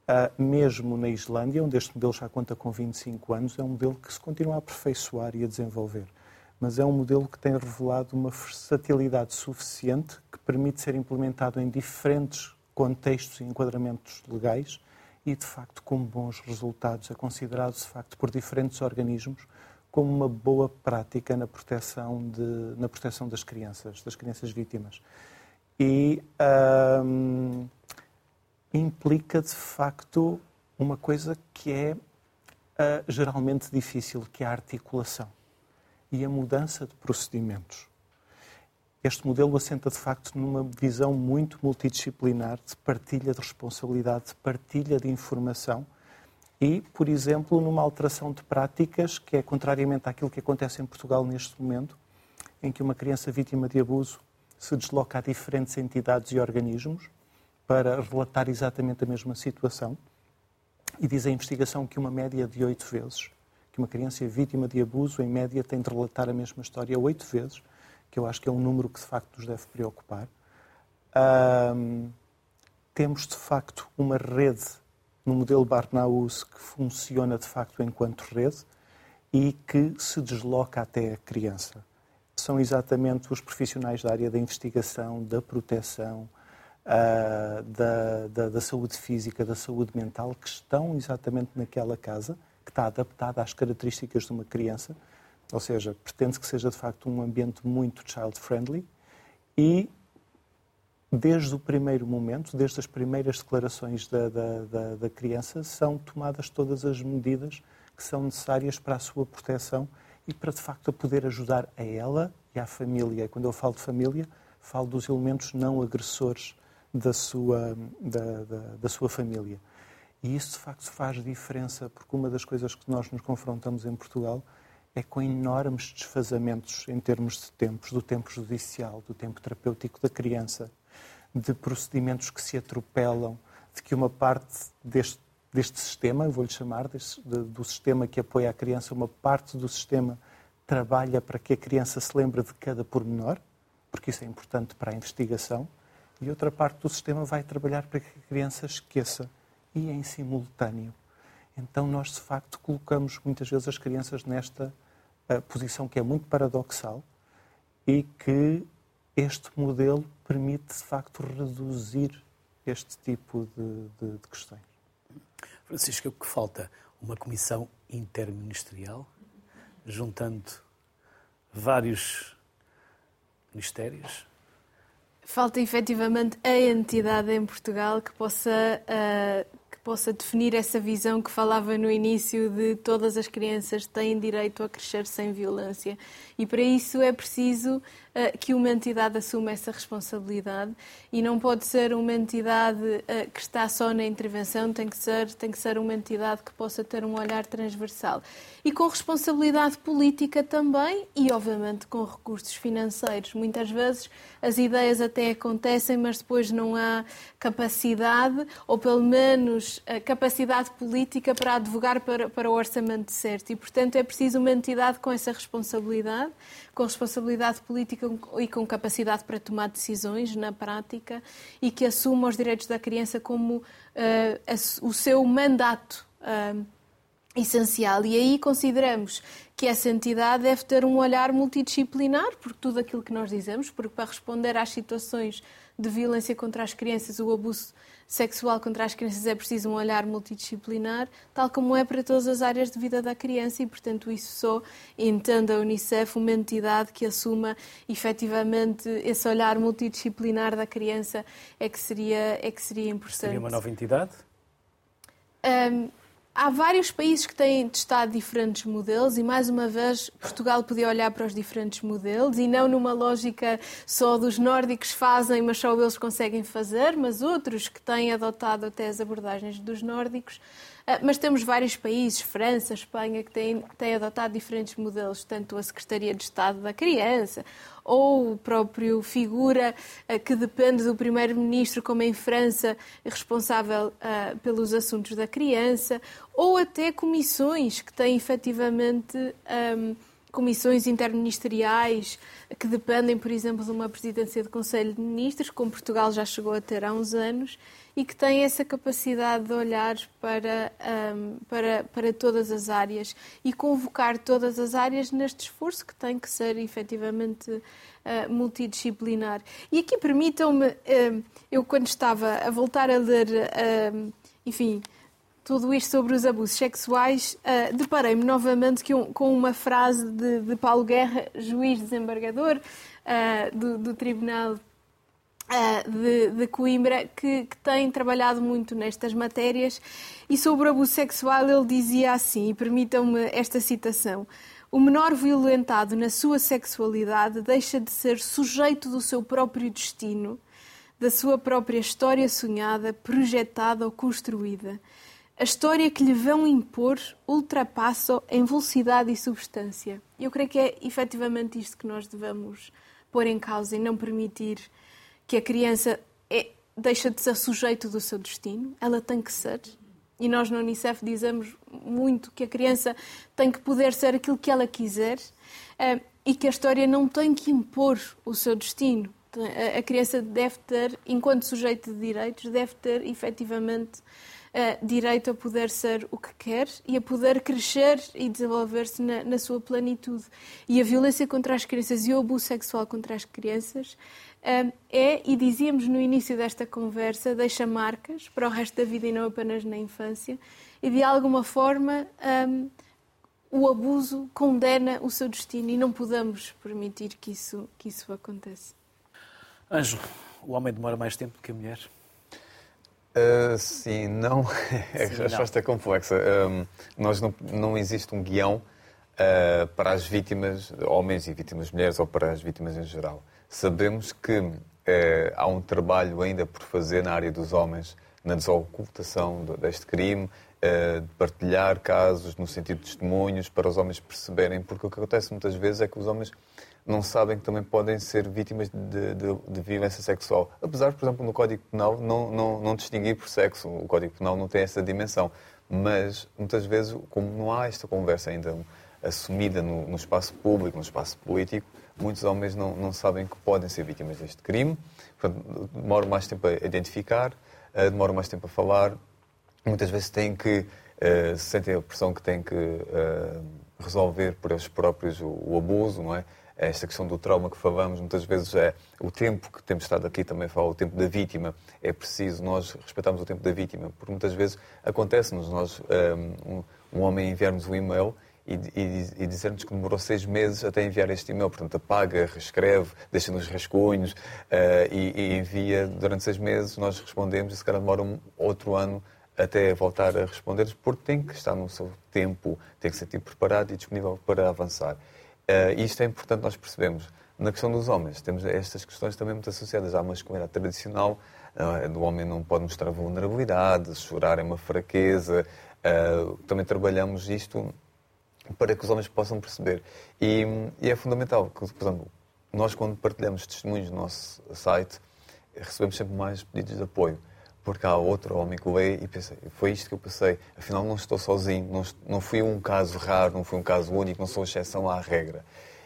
Speaker 4: Uh, mesmo na Islândia, onde este modelo já conta com 25 anos, é um modelo que se continua a aperfeiçoar e a desenvolver. Mas é um modelo que tem revelado uma versatilidade suficiente que permite ser implementado em diferentes contextos e enquadramentos legais e, de facto, com bons resultados. É considerado, de facto, por diferentes organismos como uma boa prática na proteção, de, na proteção das crianças, das crianças vítimas. E implica, de facto, uma coisa que é uh, geralmente difícil, que é a articulação e a mudança de procedimentos. Este modelo assenta, de facto, numa visão muito multidisciplinar de partilha de responsabilidade, de partilha de informação e, por exemplo, numa alteração de práticas que é contrariamente àquilo que acontece em Portugal neste momento, em que uma criança vítima de abuso se desloca a diferentes entidades e organismos para relatar exatamente a mesma situação. E diz a investigação que uma média de oito vezes, que uma criança vítima de abuso, em média, tem de relatar a mesma história oito vezes, que eu acho que é um número que de facto nos deve preocupar. Temos de facto uma rede no modelo Barnaus que funciona de facto enquanto rede e que se desloca até a criança. São exatamente os profissionais da área da investigação, da proteção, uh, da, da, da saúde física, da saúde mental, que estão exatamente naquela casa, que está adaptada às características de uma criança ou seja, pretende que seja de facto um ambiente muito child-friendly e desde o primeiro momento, desde as primeiras declarações da, da, da, da, criança, são tomadas todas as medidas que são necessárias para a sua proteção e para, de facto, poder ajudar a ela e à família. Quando eu falo de família, falo dos elementos não agressores da sua, da, da, da sua família. E isso, de facto, faz diferença, porque uma das coisas que nós nos confrontamos em Portugal é com enormes desfazamentos em termos de tempos, do tempo judicial, do tempo terapêutico da criança, de procedimentos que se atropelam, de que uma parte deste, deste sistema, vou-lhe chamar, deste, de, do sistema que apoia a criança, uma parte do sistema trabalha para que a criança se lembre de cada pormenor, porque isso é importante para a investigação, e outra parte do sistema vai trabalhar para que a criança esqueça, e em simultâneo. Então, nós de facto colocamos muitas vezes as crianças nesta uh, posição que é muito paradoxal e que este modelo permite de facto reduzir este tipo de, de, de questões.
Speaker 1: Francisco, o que falta? Uma comissão interministerial, juntando vários ministérios?
Speaker 2: Falta efetivamente a entidade em Portugal que possa uh, possa definir essa visão que falava no início de todas as crianças têm direito a crescer sem violência. E para isso é preciso uh, que uma entidade assuma essa responsabilidade e não pode ser uma entidade uh, que está só na intervenção, tem que ser tem que ser uma entidade que possa ter um olhar transversal e com responsabilidade política também e obviamente com recursos financeiros. Muitas vezes as ideias até acontecem, mas depois não há capacidade ou pelo menos capacidade política para advogar para, para o orçamento certo. E, portanto, é preciso uma entidade com essa responsabilidade, com responsabilidade política e com capacidade para tomar decisões na prática e que assuma os direitos da criança como uh, o seu mandato. Uh, essencial. E aí consideramos que essa entidade deve ter um olhar multidisciplinar, porque tudo aquilo que nós dizemos, porque para responder às situações de violência contra as crianças, o abuso sexual contra as crianças é preciso um olhar multidisciplinar, tal como é para todas as áreas de vida da criança e, portanto, isso só entende a Unicef uma entidade que assuma efetivamente esse olhar multidisciplinar da criança é que seria, é que seria importante.
Speaker 1: Seria uma nova entidade?
Speaker 2: Um, Há vários países que têm testado diferentes modelos e, mais uma vez, Portugal podia olhar para os diferentes modelos e não numa lógica só dos nórdicos fazem, mas só eles conseguem fazer, mas outros que têm adotado até as abordagens dos nórdicos. Ah, mas temos vários países, França, Espanha, que têm, têm adotado diferentes modelos, tanto a Secretaria de Estado da Criança, ou o próprio figura ah, que depende do Primeiro-Ministro, como em França, responsável uh, pelos assuntos da criança, ou até comissões que têm efetivamente. Um, comissões interministeriais que dependem, por exemplo, de uma presidência de Conselho de Ministros, como Portugal já chegou a ter há uns anos, e que têm essa capacidade de olhar para, um, para, para todas as áreas e convocar todas as áreas neste esforço que tem que ser efetivamente uh, multidisciplinar. E aqui permitam-me, uh, eu quando estava a voltar a ler, uh, enfim, tudo isto sobre os abusos sexuais, uh, deparei-me novamente um, com uma frase de, de, Paulo Guerra, juiz desembargador uh, do, do, Tribunal de, de, Coimbra, que, que, tem trabalhado muito nestas matérias. E sobre o abuso sexual, ele dizia assim, e permitam-me esta citação. O menor violentado na sua sexualidade deixa de ser sujeito do seu próprio destino, da sua própria história sonhada, projetada ou construída a história que lhe vão impor ultrapassa em velocidade e substância. Eu creio que é efetivamente isto que nós devemos pôr em causa e não permitir que a criança é, deixa de ser sujeito do seu destino. Ela tem que ser. E nós na Unicef dizemos muito que a criança tem que poder ser aquilo que ela quiser uh, e que a história não tem que impor o seu destino. A criança deve ter, enquanto sujeito de direitos, deve ter efetivamente uh, direito a poder ser o que quer e a poder crescer e desenvolver-se na, na, sua plenitude. E a violência contra as crianças e o abuso sexual contra as crianças é, e dizíamos no início desta conversa, deixa marcas para o resto da vida e não apenas na infância, e de alguma forma. Um, o abuso condena o seu destino e não podemos permitir que isso, que isso aconteça.
Speaker 1: Ângelo, o homem demora mais tempo do que a mulher?
Speaker 3: Uh, sim, não. a resposta é complexa. Um, nós não, não existe um guião uh, para as vítimas, homens e vítimas mulheres, ou para as vítimas em geral. Sabemos que uh, há um trabalho ainda por fazer na área dos homens, na desocultação deste crime, de partilhar casos no sentido de testemunhos, para os homens perceberem, porque o que acontece muitas vezes é que os homens não sabem que também podem ser vítimas de, de, de, violência sexual. Apesar, por exemplo, no Código Penal não, não, não distinguir por sexo. O Código Penal não tem essa dimensão. Mas, muitas vezes, como não há esta conversa ainda assumida no, no espaço público, no espaço político, muitos homens não, não sabem que podem ser vítimas deste crime. Portanto, demoram mais tempo a identificar, eh, demoram mais tempo a falar. Muitas vezes têm que, uh, sentem a pressão que têm que uh, resolver por eles próprios o, o abuso, não é? esta questão do trauma que falamos, muitas vezes é o tempo que temos estado aqui também fala, o tempo da vítima. É preciso nós respeitarmos o tempo da vítima, porque muitas vezes acontece-nos nós, um, um homem enviarmos um e-mail e, e, dizer-nos que demorou seis meses até enviar este e-mail. Portanto, apaga, reescreve, deixa-nos rascunhos uh, e, e, envia durante seis meses. Nós respondemos e se calhar demora um outro ano até voltar a responder, porque tem que estar no seu tempo, tem que ser tipo preparado e disponível para avançar. Uh, isto é importante nós percebemos. Na questão dos homens, temos estas questões também muito associadas à masculinidade tradicional. Uh, do homem não pode mostrar vulnerabilidade, chorar é uma fraqueza. Também trabalhamos isto para que os homens possam perceber. E, e é fundamental que, por exemplo, nós quando partilhamos testemunhos no nosso site, recebemos sempre mais pedidos de apoio porque há outro homem que lê e pensei, foi isto que eu pensei, afinal não estou sozinho, não, não fui um caso raro, não fui um caso único, não sou exceção à regra.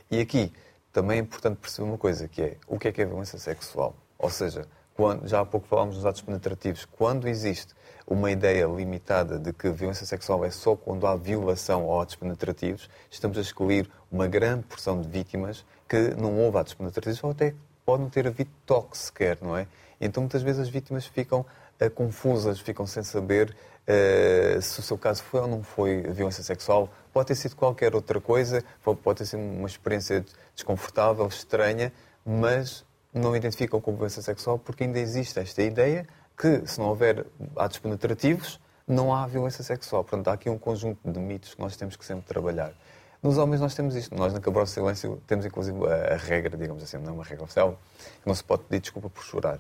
Speaker 3: E aqui também é importante perceber uma coisa, que é o que é que é violência sexual? Ou seja, quando, já há pouco falámos dos atos penetrativos, quando existe uma ideia limitada de que violência sexual é só quando há violação ou atos penetrativos, estamos a excluir uma grande porção de vítimas que não houve atos penetrativos ou até pode não ter havido toque sequer, não é? Então muitas vezes as vítimas ficam uh, confusas, ficam sem saber uh, se o seu caso foi ou não foi violência sexual. Pode ter sido qualquer outra coisa, pode ter sido uma experiência desconfortável, estranha, mas não identificam como violência sexual porque ainda existe esta ideia que, se não houver atos penetrativos, não há violência sexual. Portanto, há aqui um conjunto de mitos que nós temos que sempre trabalhar. Nos homens nós temos isto. Nós na Cabral Silêncio temos inclusive a, regra, digamos assim, não é uma regra oficial, que não se pode pedir desculpa por chorar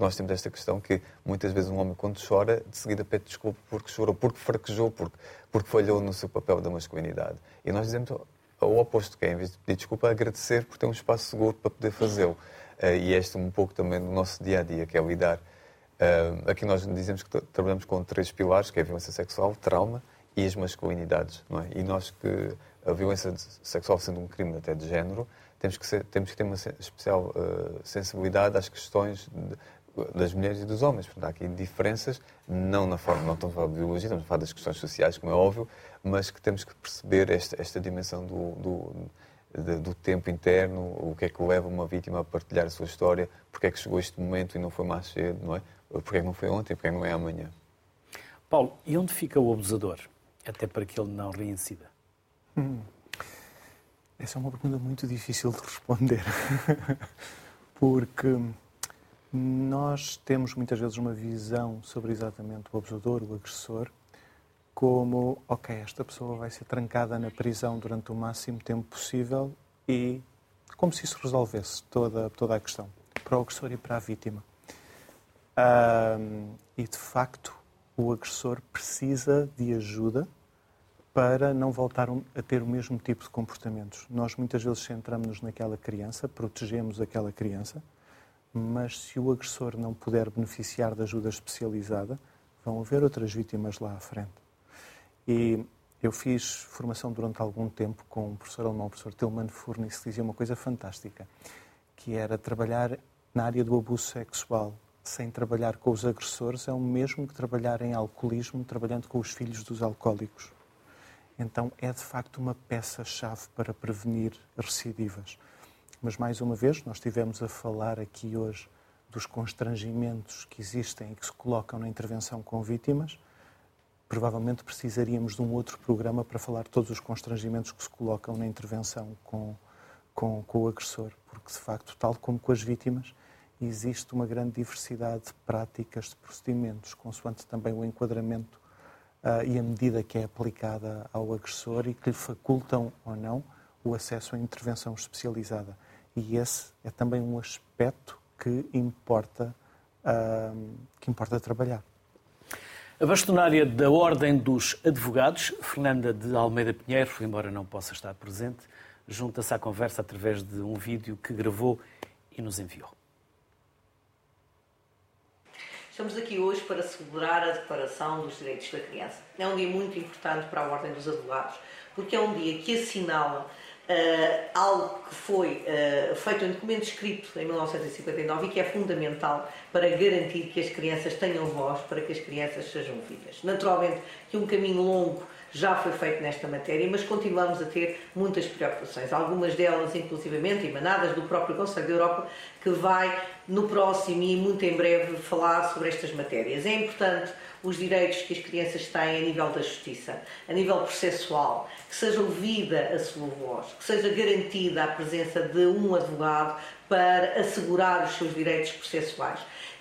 Speaker 3: nós temos esta questão que muitas vezes um homem, quando chora, de seguida pede desculpa porque chorou, porque fraquejou, porque, porque falhou no seu papel da masculinidade. E nós dizemos o oposto, que é, em vez de pedir desculpa, agradecer por ter um espaço seguro para poder fazê-lo. Uh, e este um pouco também do nosso dia a dia, que é lidar. Uh, aqui nós dizemos que trabalhamos com três pilares, que é a violência sexual, trauma e as masculinidades. Não é? E nós que a violência sexual sendo um crime até de género, temos que, ser, temos que ter uma especial uh, sensibilidade às questões de, das mulheres e dos homens. Portanto, há aqui diferenças, não na forma, não estamos a falar de biologia, estamos a falar das questões sociais, como é óbvio, mas que temos que perceber esta, esta dimensão do, do, do, tempo interno, o que é que leva uma vítima a partilhar a sua história, porque é que chegou este momento e não foi mais cedo, não é? Porque é que não foi ontem, porque é que não é amanhã.
Speaker 1: Paulo, e onde fica o abusador? Até para que ele não reincida. Hum.
Speaker 4: Essa é uma pergunta muito difícil de responder. porque nós temos muitas vezes uma visão sobre exatamente o abusador, o agressor, como, ok, esta pessoa vai ser trancada na prisão durante o máximo tempo possível e como se isso resolvesse toda, toda a questão, para o agressor e para a vítima. Um, e, de facto, o agressor precisa de ajuda para não voltar a ter o mesmo tipo de comportamentos. Nós muitas vezes centramos-nos naquela criança, protegemos aquela criança, mas se o agressor não puder beneficiar de ajuda especializada, vão haver outras vítimas lá à frente. E eu fiz formação durante algum tempo com um professor alemão, o professor Tilman Furnis, que dizia uma coisa fantástica, que era trabalhar na área do abuso sexual sem trabalhar com os agressores é o mesmo que trabalhar em alcoolismo trabalhando com os filhos dos alcoólicos. Então é de facto uma peça-chave para prevenir recidivas. Mas, mais uma vez, nós estivemos a falar aqui hoje dos constrangimentos que existem e que se colocam na intervenção com vítimas. Provavelmente precisaríamos de um outro programa para falar todos os constrangimentos que se colocam na intervenção com, com, com o agressor, porque, de facto, tal como com as vítimas, existe uma grande diversidade de práticas, de procedimentos, consoante também o enquadramento uh, e a medida que é aplicada ao agressor e que lhe facultam ou não o acesso à intervenção especializada. E esse é também um aspecto que importa, uh, que importa trabalhar.
Speaker 1: A bastonária da Ordem dos Advogados, Fernanda de Almeida Pinheiro, embora não possa estar presente, junta-se à conversa através de um vídeo que gravou e nos enviou.
Speaker 5: Estamos aqui hoje para celebrar a Declaração dos Direitos da Criança. É um dia muito importante para a Ordem dos Advogados, porque é um dia que assinala uh, algo que foi uh, feito em documento escrito em 1959 e que é fundamental para garantir que as crianças tenham voz, para que as crianças sejam ouvidas. Naturalmente que um caminho longo já foi feito nesta matéria, mas continuamos a ter muitas preocupações, algumas delas inclusivamente emanadas do próprio Conselho da Europa, que vai no próximo e muito em breve falar sobre estas matérias. É importante os direitos que as crianças têm a nível da justiça, a nível processual, que seja ouvida a sua voz, que seja garantida a presença de um advogado para assegurar os seus direitos processuais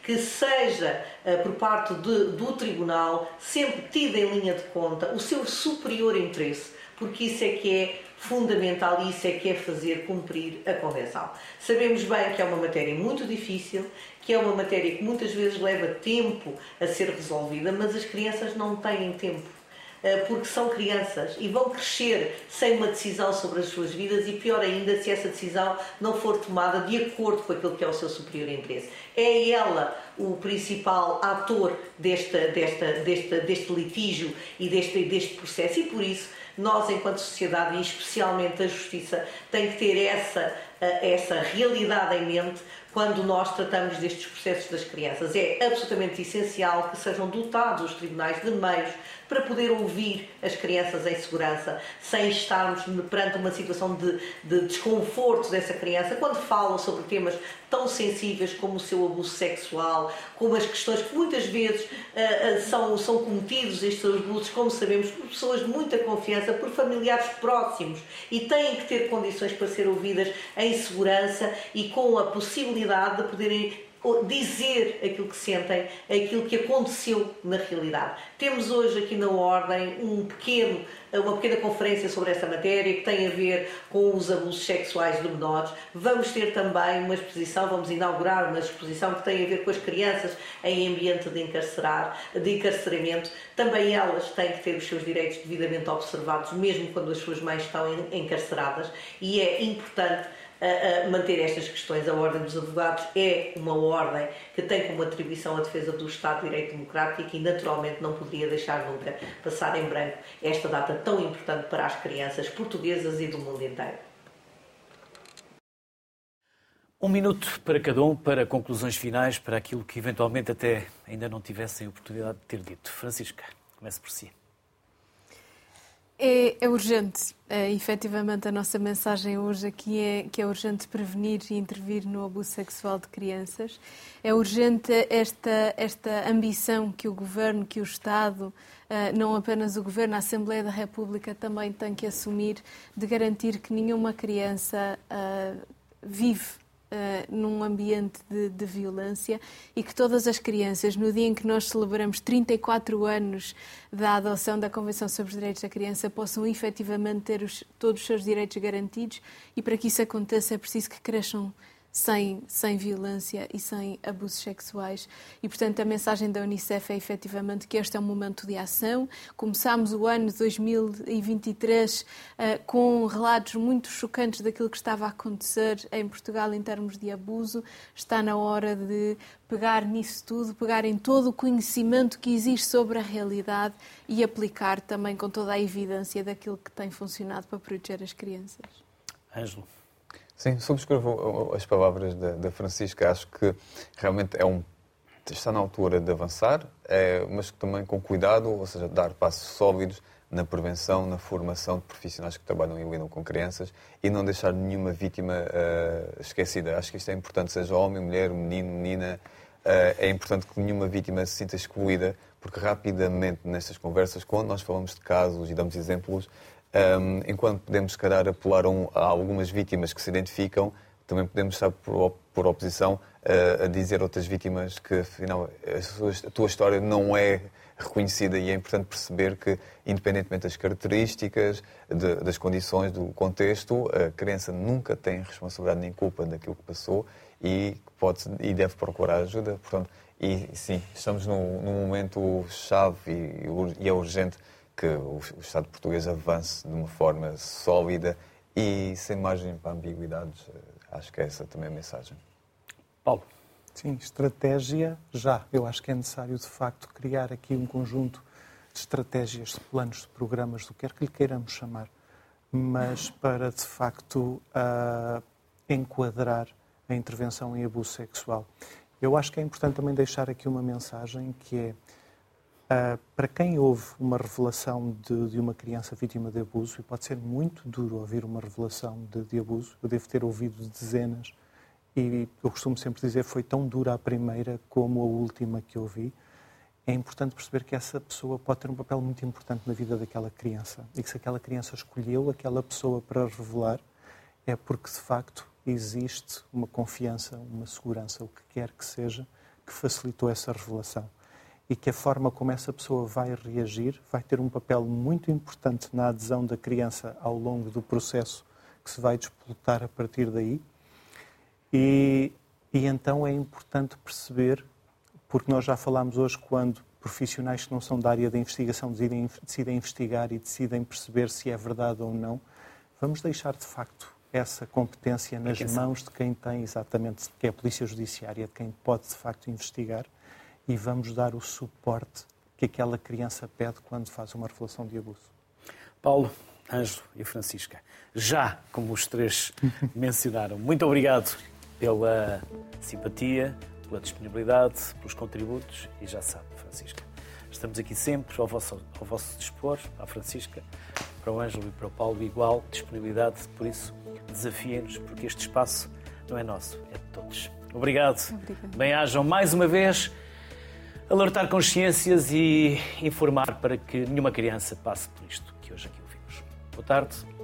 Speaker 5: que seja eh, por parte de, do Tribunal sempre tido em linha de conta o seu superior interesse, porque isso é que é fundamental e isso é que é fazer cumprir a Convenção. Sabemos bem que é uma matéria muito difícil, que é uma matéria que muitas vezes leva tempo a ser resolvida, mas as crianças não têm tempo eh, porque são crianças e vão crescer sem uma decisão sobre as suas vidas e pior ainda se essa decisão não for tomada de acordo com aquilo que é o seu superior interesse. É ela o principal ator desta, desta, desta, deste litígio e deste, deste processo e por isso nós, enquanto sociedade e especialmente a justiça, tem que ter essa, eh, essa realidade em mente quando nós tratamos destes processos das crianças. É absolutamente essencial que sejam dotados os tribunais de meios para poder ouvir as crianças em segurança, sem estarmos perante uma situação de, de desconforto dessa criança, quando falam sobre temas tão sensíveis como o seu abuso sexual, como as questões que muitas vezes uh, são, são cometidos, estes abusos, como sabemos, por pessoas de muita confiança, por familiares próximos e têm que ter condições para ser ouvidas em segurança e com a possibilidade de poderem dizer aquilo que sentem, aquilo que aconteceu na realidade. Temos hoje aqui na Ordem um pequeno, uma pequena conferência sobre essa matéria que tem a ver com os abusos sexuais de menores. Vamos ter também uma exposição, vamos inaugurar uma exposição que tem a ver com as crianças em ambiente de, encarcerar, de encarceramento. Também elas têm que ter os seus direitos devidamente observados, mesmo quando as suas mães estão encarceradas, e é importante a, a manter estas questões. A Ordem dos Advogados é uma ordem que tem como atribuição a defesa do Estado de Direito Democrático e, naturalmente, não poderia deixar nunca passar em branco esta data tão importante para as crianças portuguesas e do mundo inteiro.
Speaker 1: Um minuto para cada um, para conclusões finais, para aquilo que eventualmente até ainda não tivessem oportunidade de ter dito. Francisca, comece por si.
Speaker 2: É, é urgente, é, efetivamente, a nossa mensagem hoje aqui é que é urgente prevenir e intervir no abuso sexual de crianças. É urgente esta, esta ambição que o Governo, que o Estado, eh, não apenas o Governo, a Assembleia da República também tem que assumir de garantir que nenhuma criança uh, vive Uh, num ambiente de, de, violência e que todas as crianças, no dia em que nós celebramos 34 anos da adoção da Convenção sobre os Direitos da Criança, possam efetivamente ter os, todos os seus direitos garantidos. E para que isso aconteça é preciso que cresçam sem, sem violência e sem abusos sexuais. E, portanto, a mensagem da Unicef é efetivamente que este é um momento de ação. Começámos o ano 2023 uh, com relatos muito chocantes daquilo que estava a acontecer em Portugal em termos de abuso. Está na hora de pegar nisso tudo, pegar em todo o conhecimento que existe sobre a realidade e aplicar também com toda a evidência daquilo que tem funcionado para proteger as crianças.
Speaker 1: Ângelo.
Speaker 3: Sim, subscrevo as palavras da, da Francisca. Acho que realmente é um está na altura de avançar, é, mas também com cuidado, ou seja, dar passos sólidos na prevenção, na formação de profissionais que trabalham e lidam com crianças e não deixar nenhuma vítima uh, esquecida. Acho que isto é importante, seja homem, mulher, menino, menina. Uh, é importante que nenhuma vítima se sinta excluída, porque rapidamente nestas conversas, quando nós falamos de casos e damos exemplos, um, enquanto podemos, se calhar, apelar a algumas vítimas que se identificam, também podemos estar por, por oposição a, a, dizer outras vítimas que, afinal, a, sua, a tua história não é reconhecida e é importante perceber que, independentemente das características, de, das condições, do contexto, a criança nunca tem responsabilidade nem culpa daquilo que passou e pode e deve procurar ajuda. Portanto, e sim, estamos num, num momento chave e, e é urgente que o Estado português avance de uma forma sólida e sem margem para ambiguidades. Eh, acho que é essa também a mensagem.
Speaker 1: Paulo.
Speaker 4: Sim, estratégia já. Eu acho que é necessário, de facto, criar aqui um conjunto de estratégias, de planos, de programas, do que quer que lhe queiramos chamar, mas para, de facto, uh, enquadrar a intervenção em abuso sexual. Eu acho que é importante também deixar aqui uma mensagem que é Uh, para quem houve uma revelação de, de, uma criança vítima de abuso, e pode ser muito duro ouvir uma revelação de, de, abuso, eu devo ter ouvido dezenas, e eu costumo sempre dizer foi tão dura a primeira como a última que ouvi. é importante perceber que essa pessoa pode ter um papel muito importante na vida daquela criança e que se aquela criança escolheu aquela pessoa para revelar, é porque de facto existe uma confiança, uma segurança, o que quer que seja, que facilitou essa revelação. E que a forma como essa pessoa vai reagir vai ter um papel muito importante na adesão da criança ao longo do processo que se vai disputar a partir daí. E, e então é importante perceber, porque nós já falámos hoje quando profissionais que não são da área da investigação decidem, decidem investigar e decidem perceber se é verdade ou não, vamos deixar de facto essa competência nas mãos de quem tem exatamente, que é a Polícia Judiciária, de quem pode de facto investigar e vamos dar o suporte que aquela criança pede quando faz uma revelação de abuso.
Speaker 1: Paulo, Ângelo e Francisca, já como os três mencionaram, muito obrigado pela simpatia, pela disponibilidade, pelos contributos e já sabe, Francisca, estamos aqui sempre ao vosso, ao vosso dispor, à Francisca, para o Ângelo e para o Paulo, igual disponibilidade, por isso desafiem-nos, porque este espaço não é nosso, é de todos. Obrigado. Bem-ajam mais uma vez, alertar consciências e informar para que nenhuma criança passe por isto que hoje aqui ouvimos. Boa tarde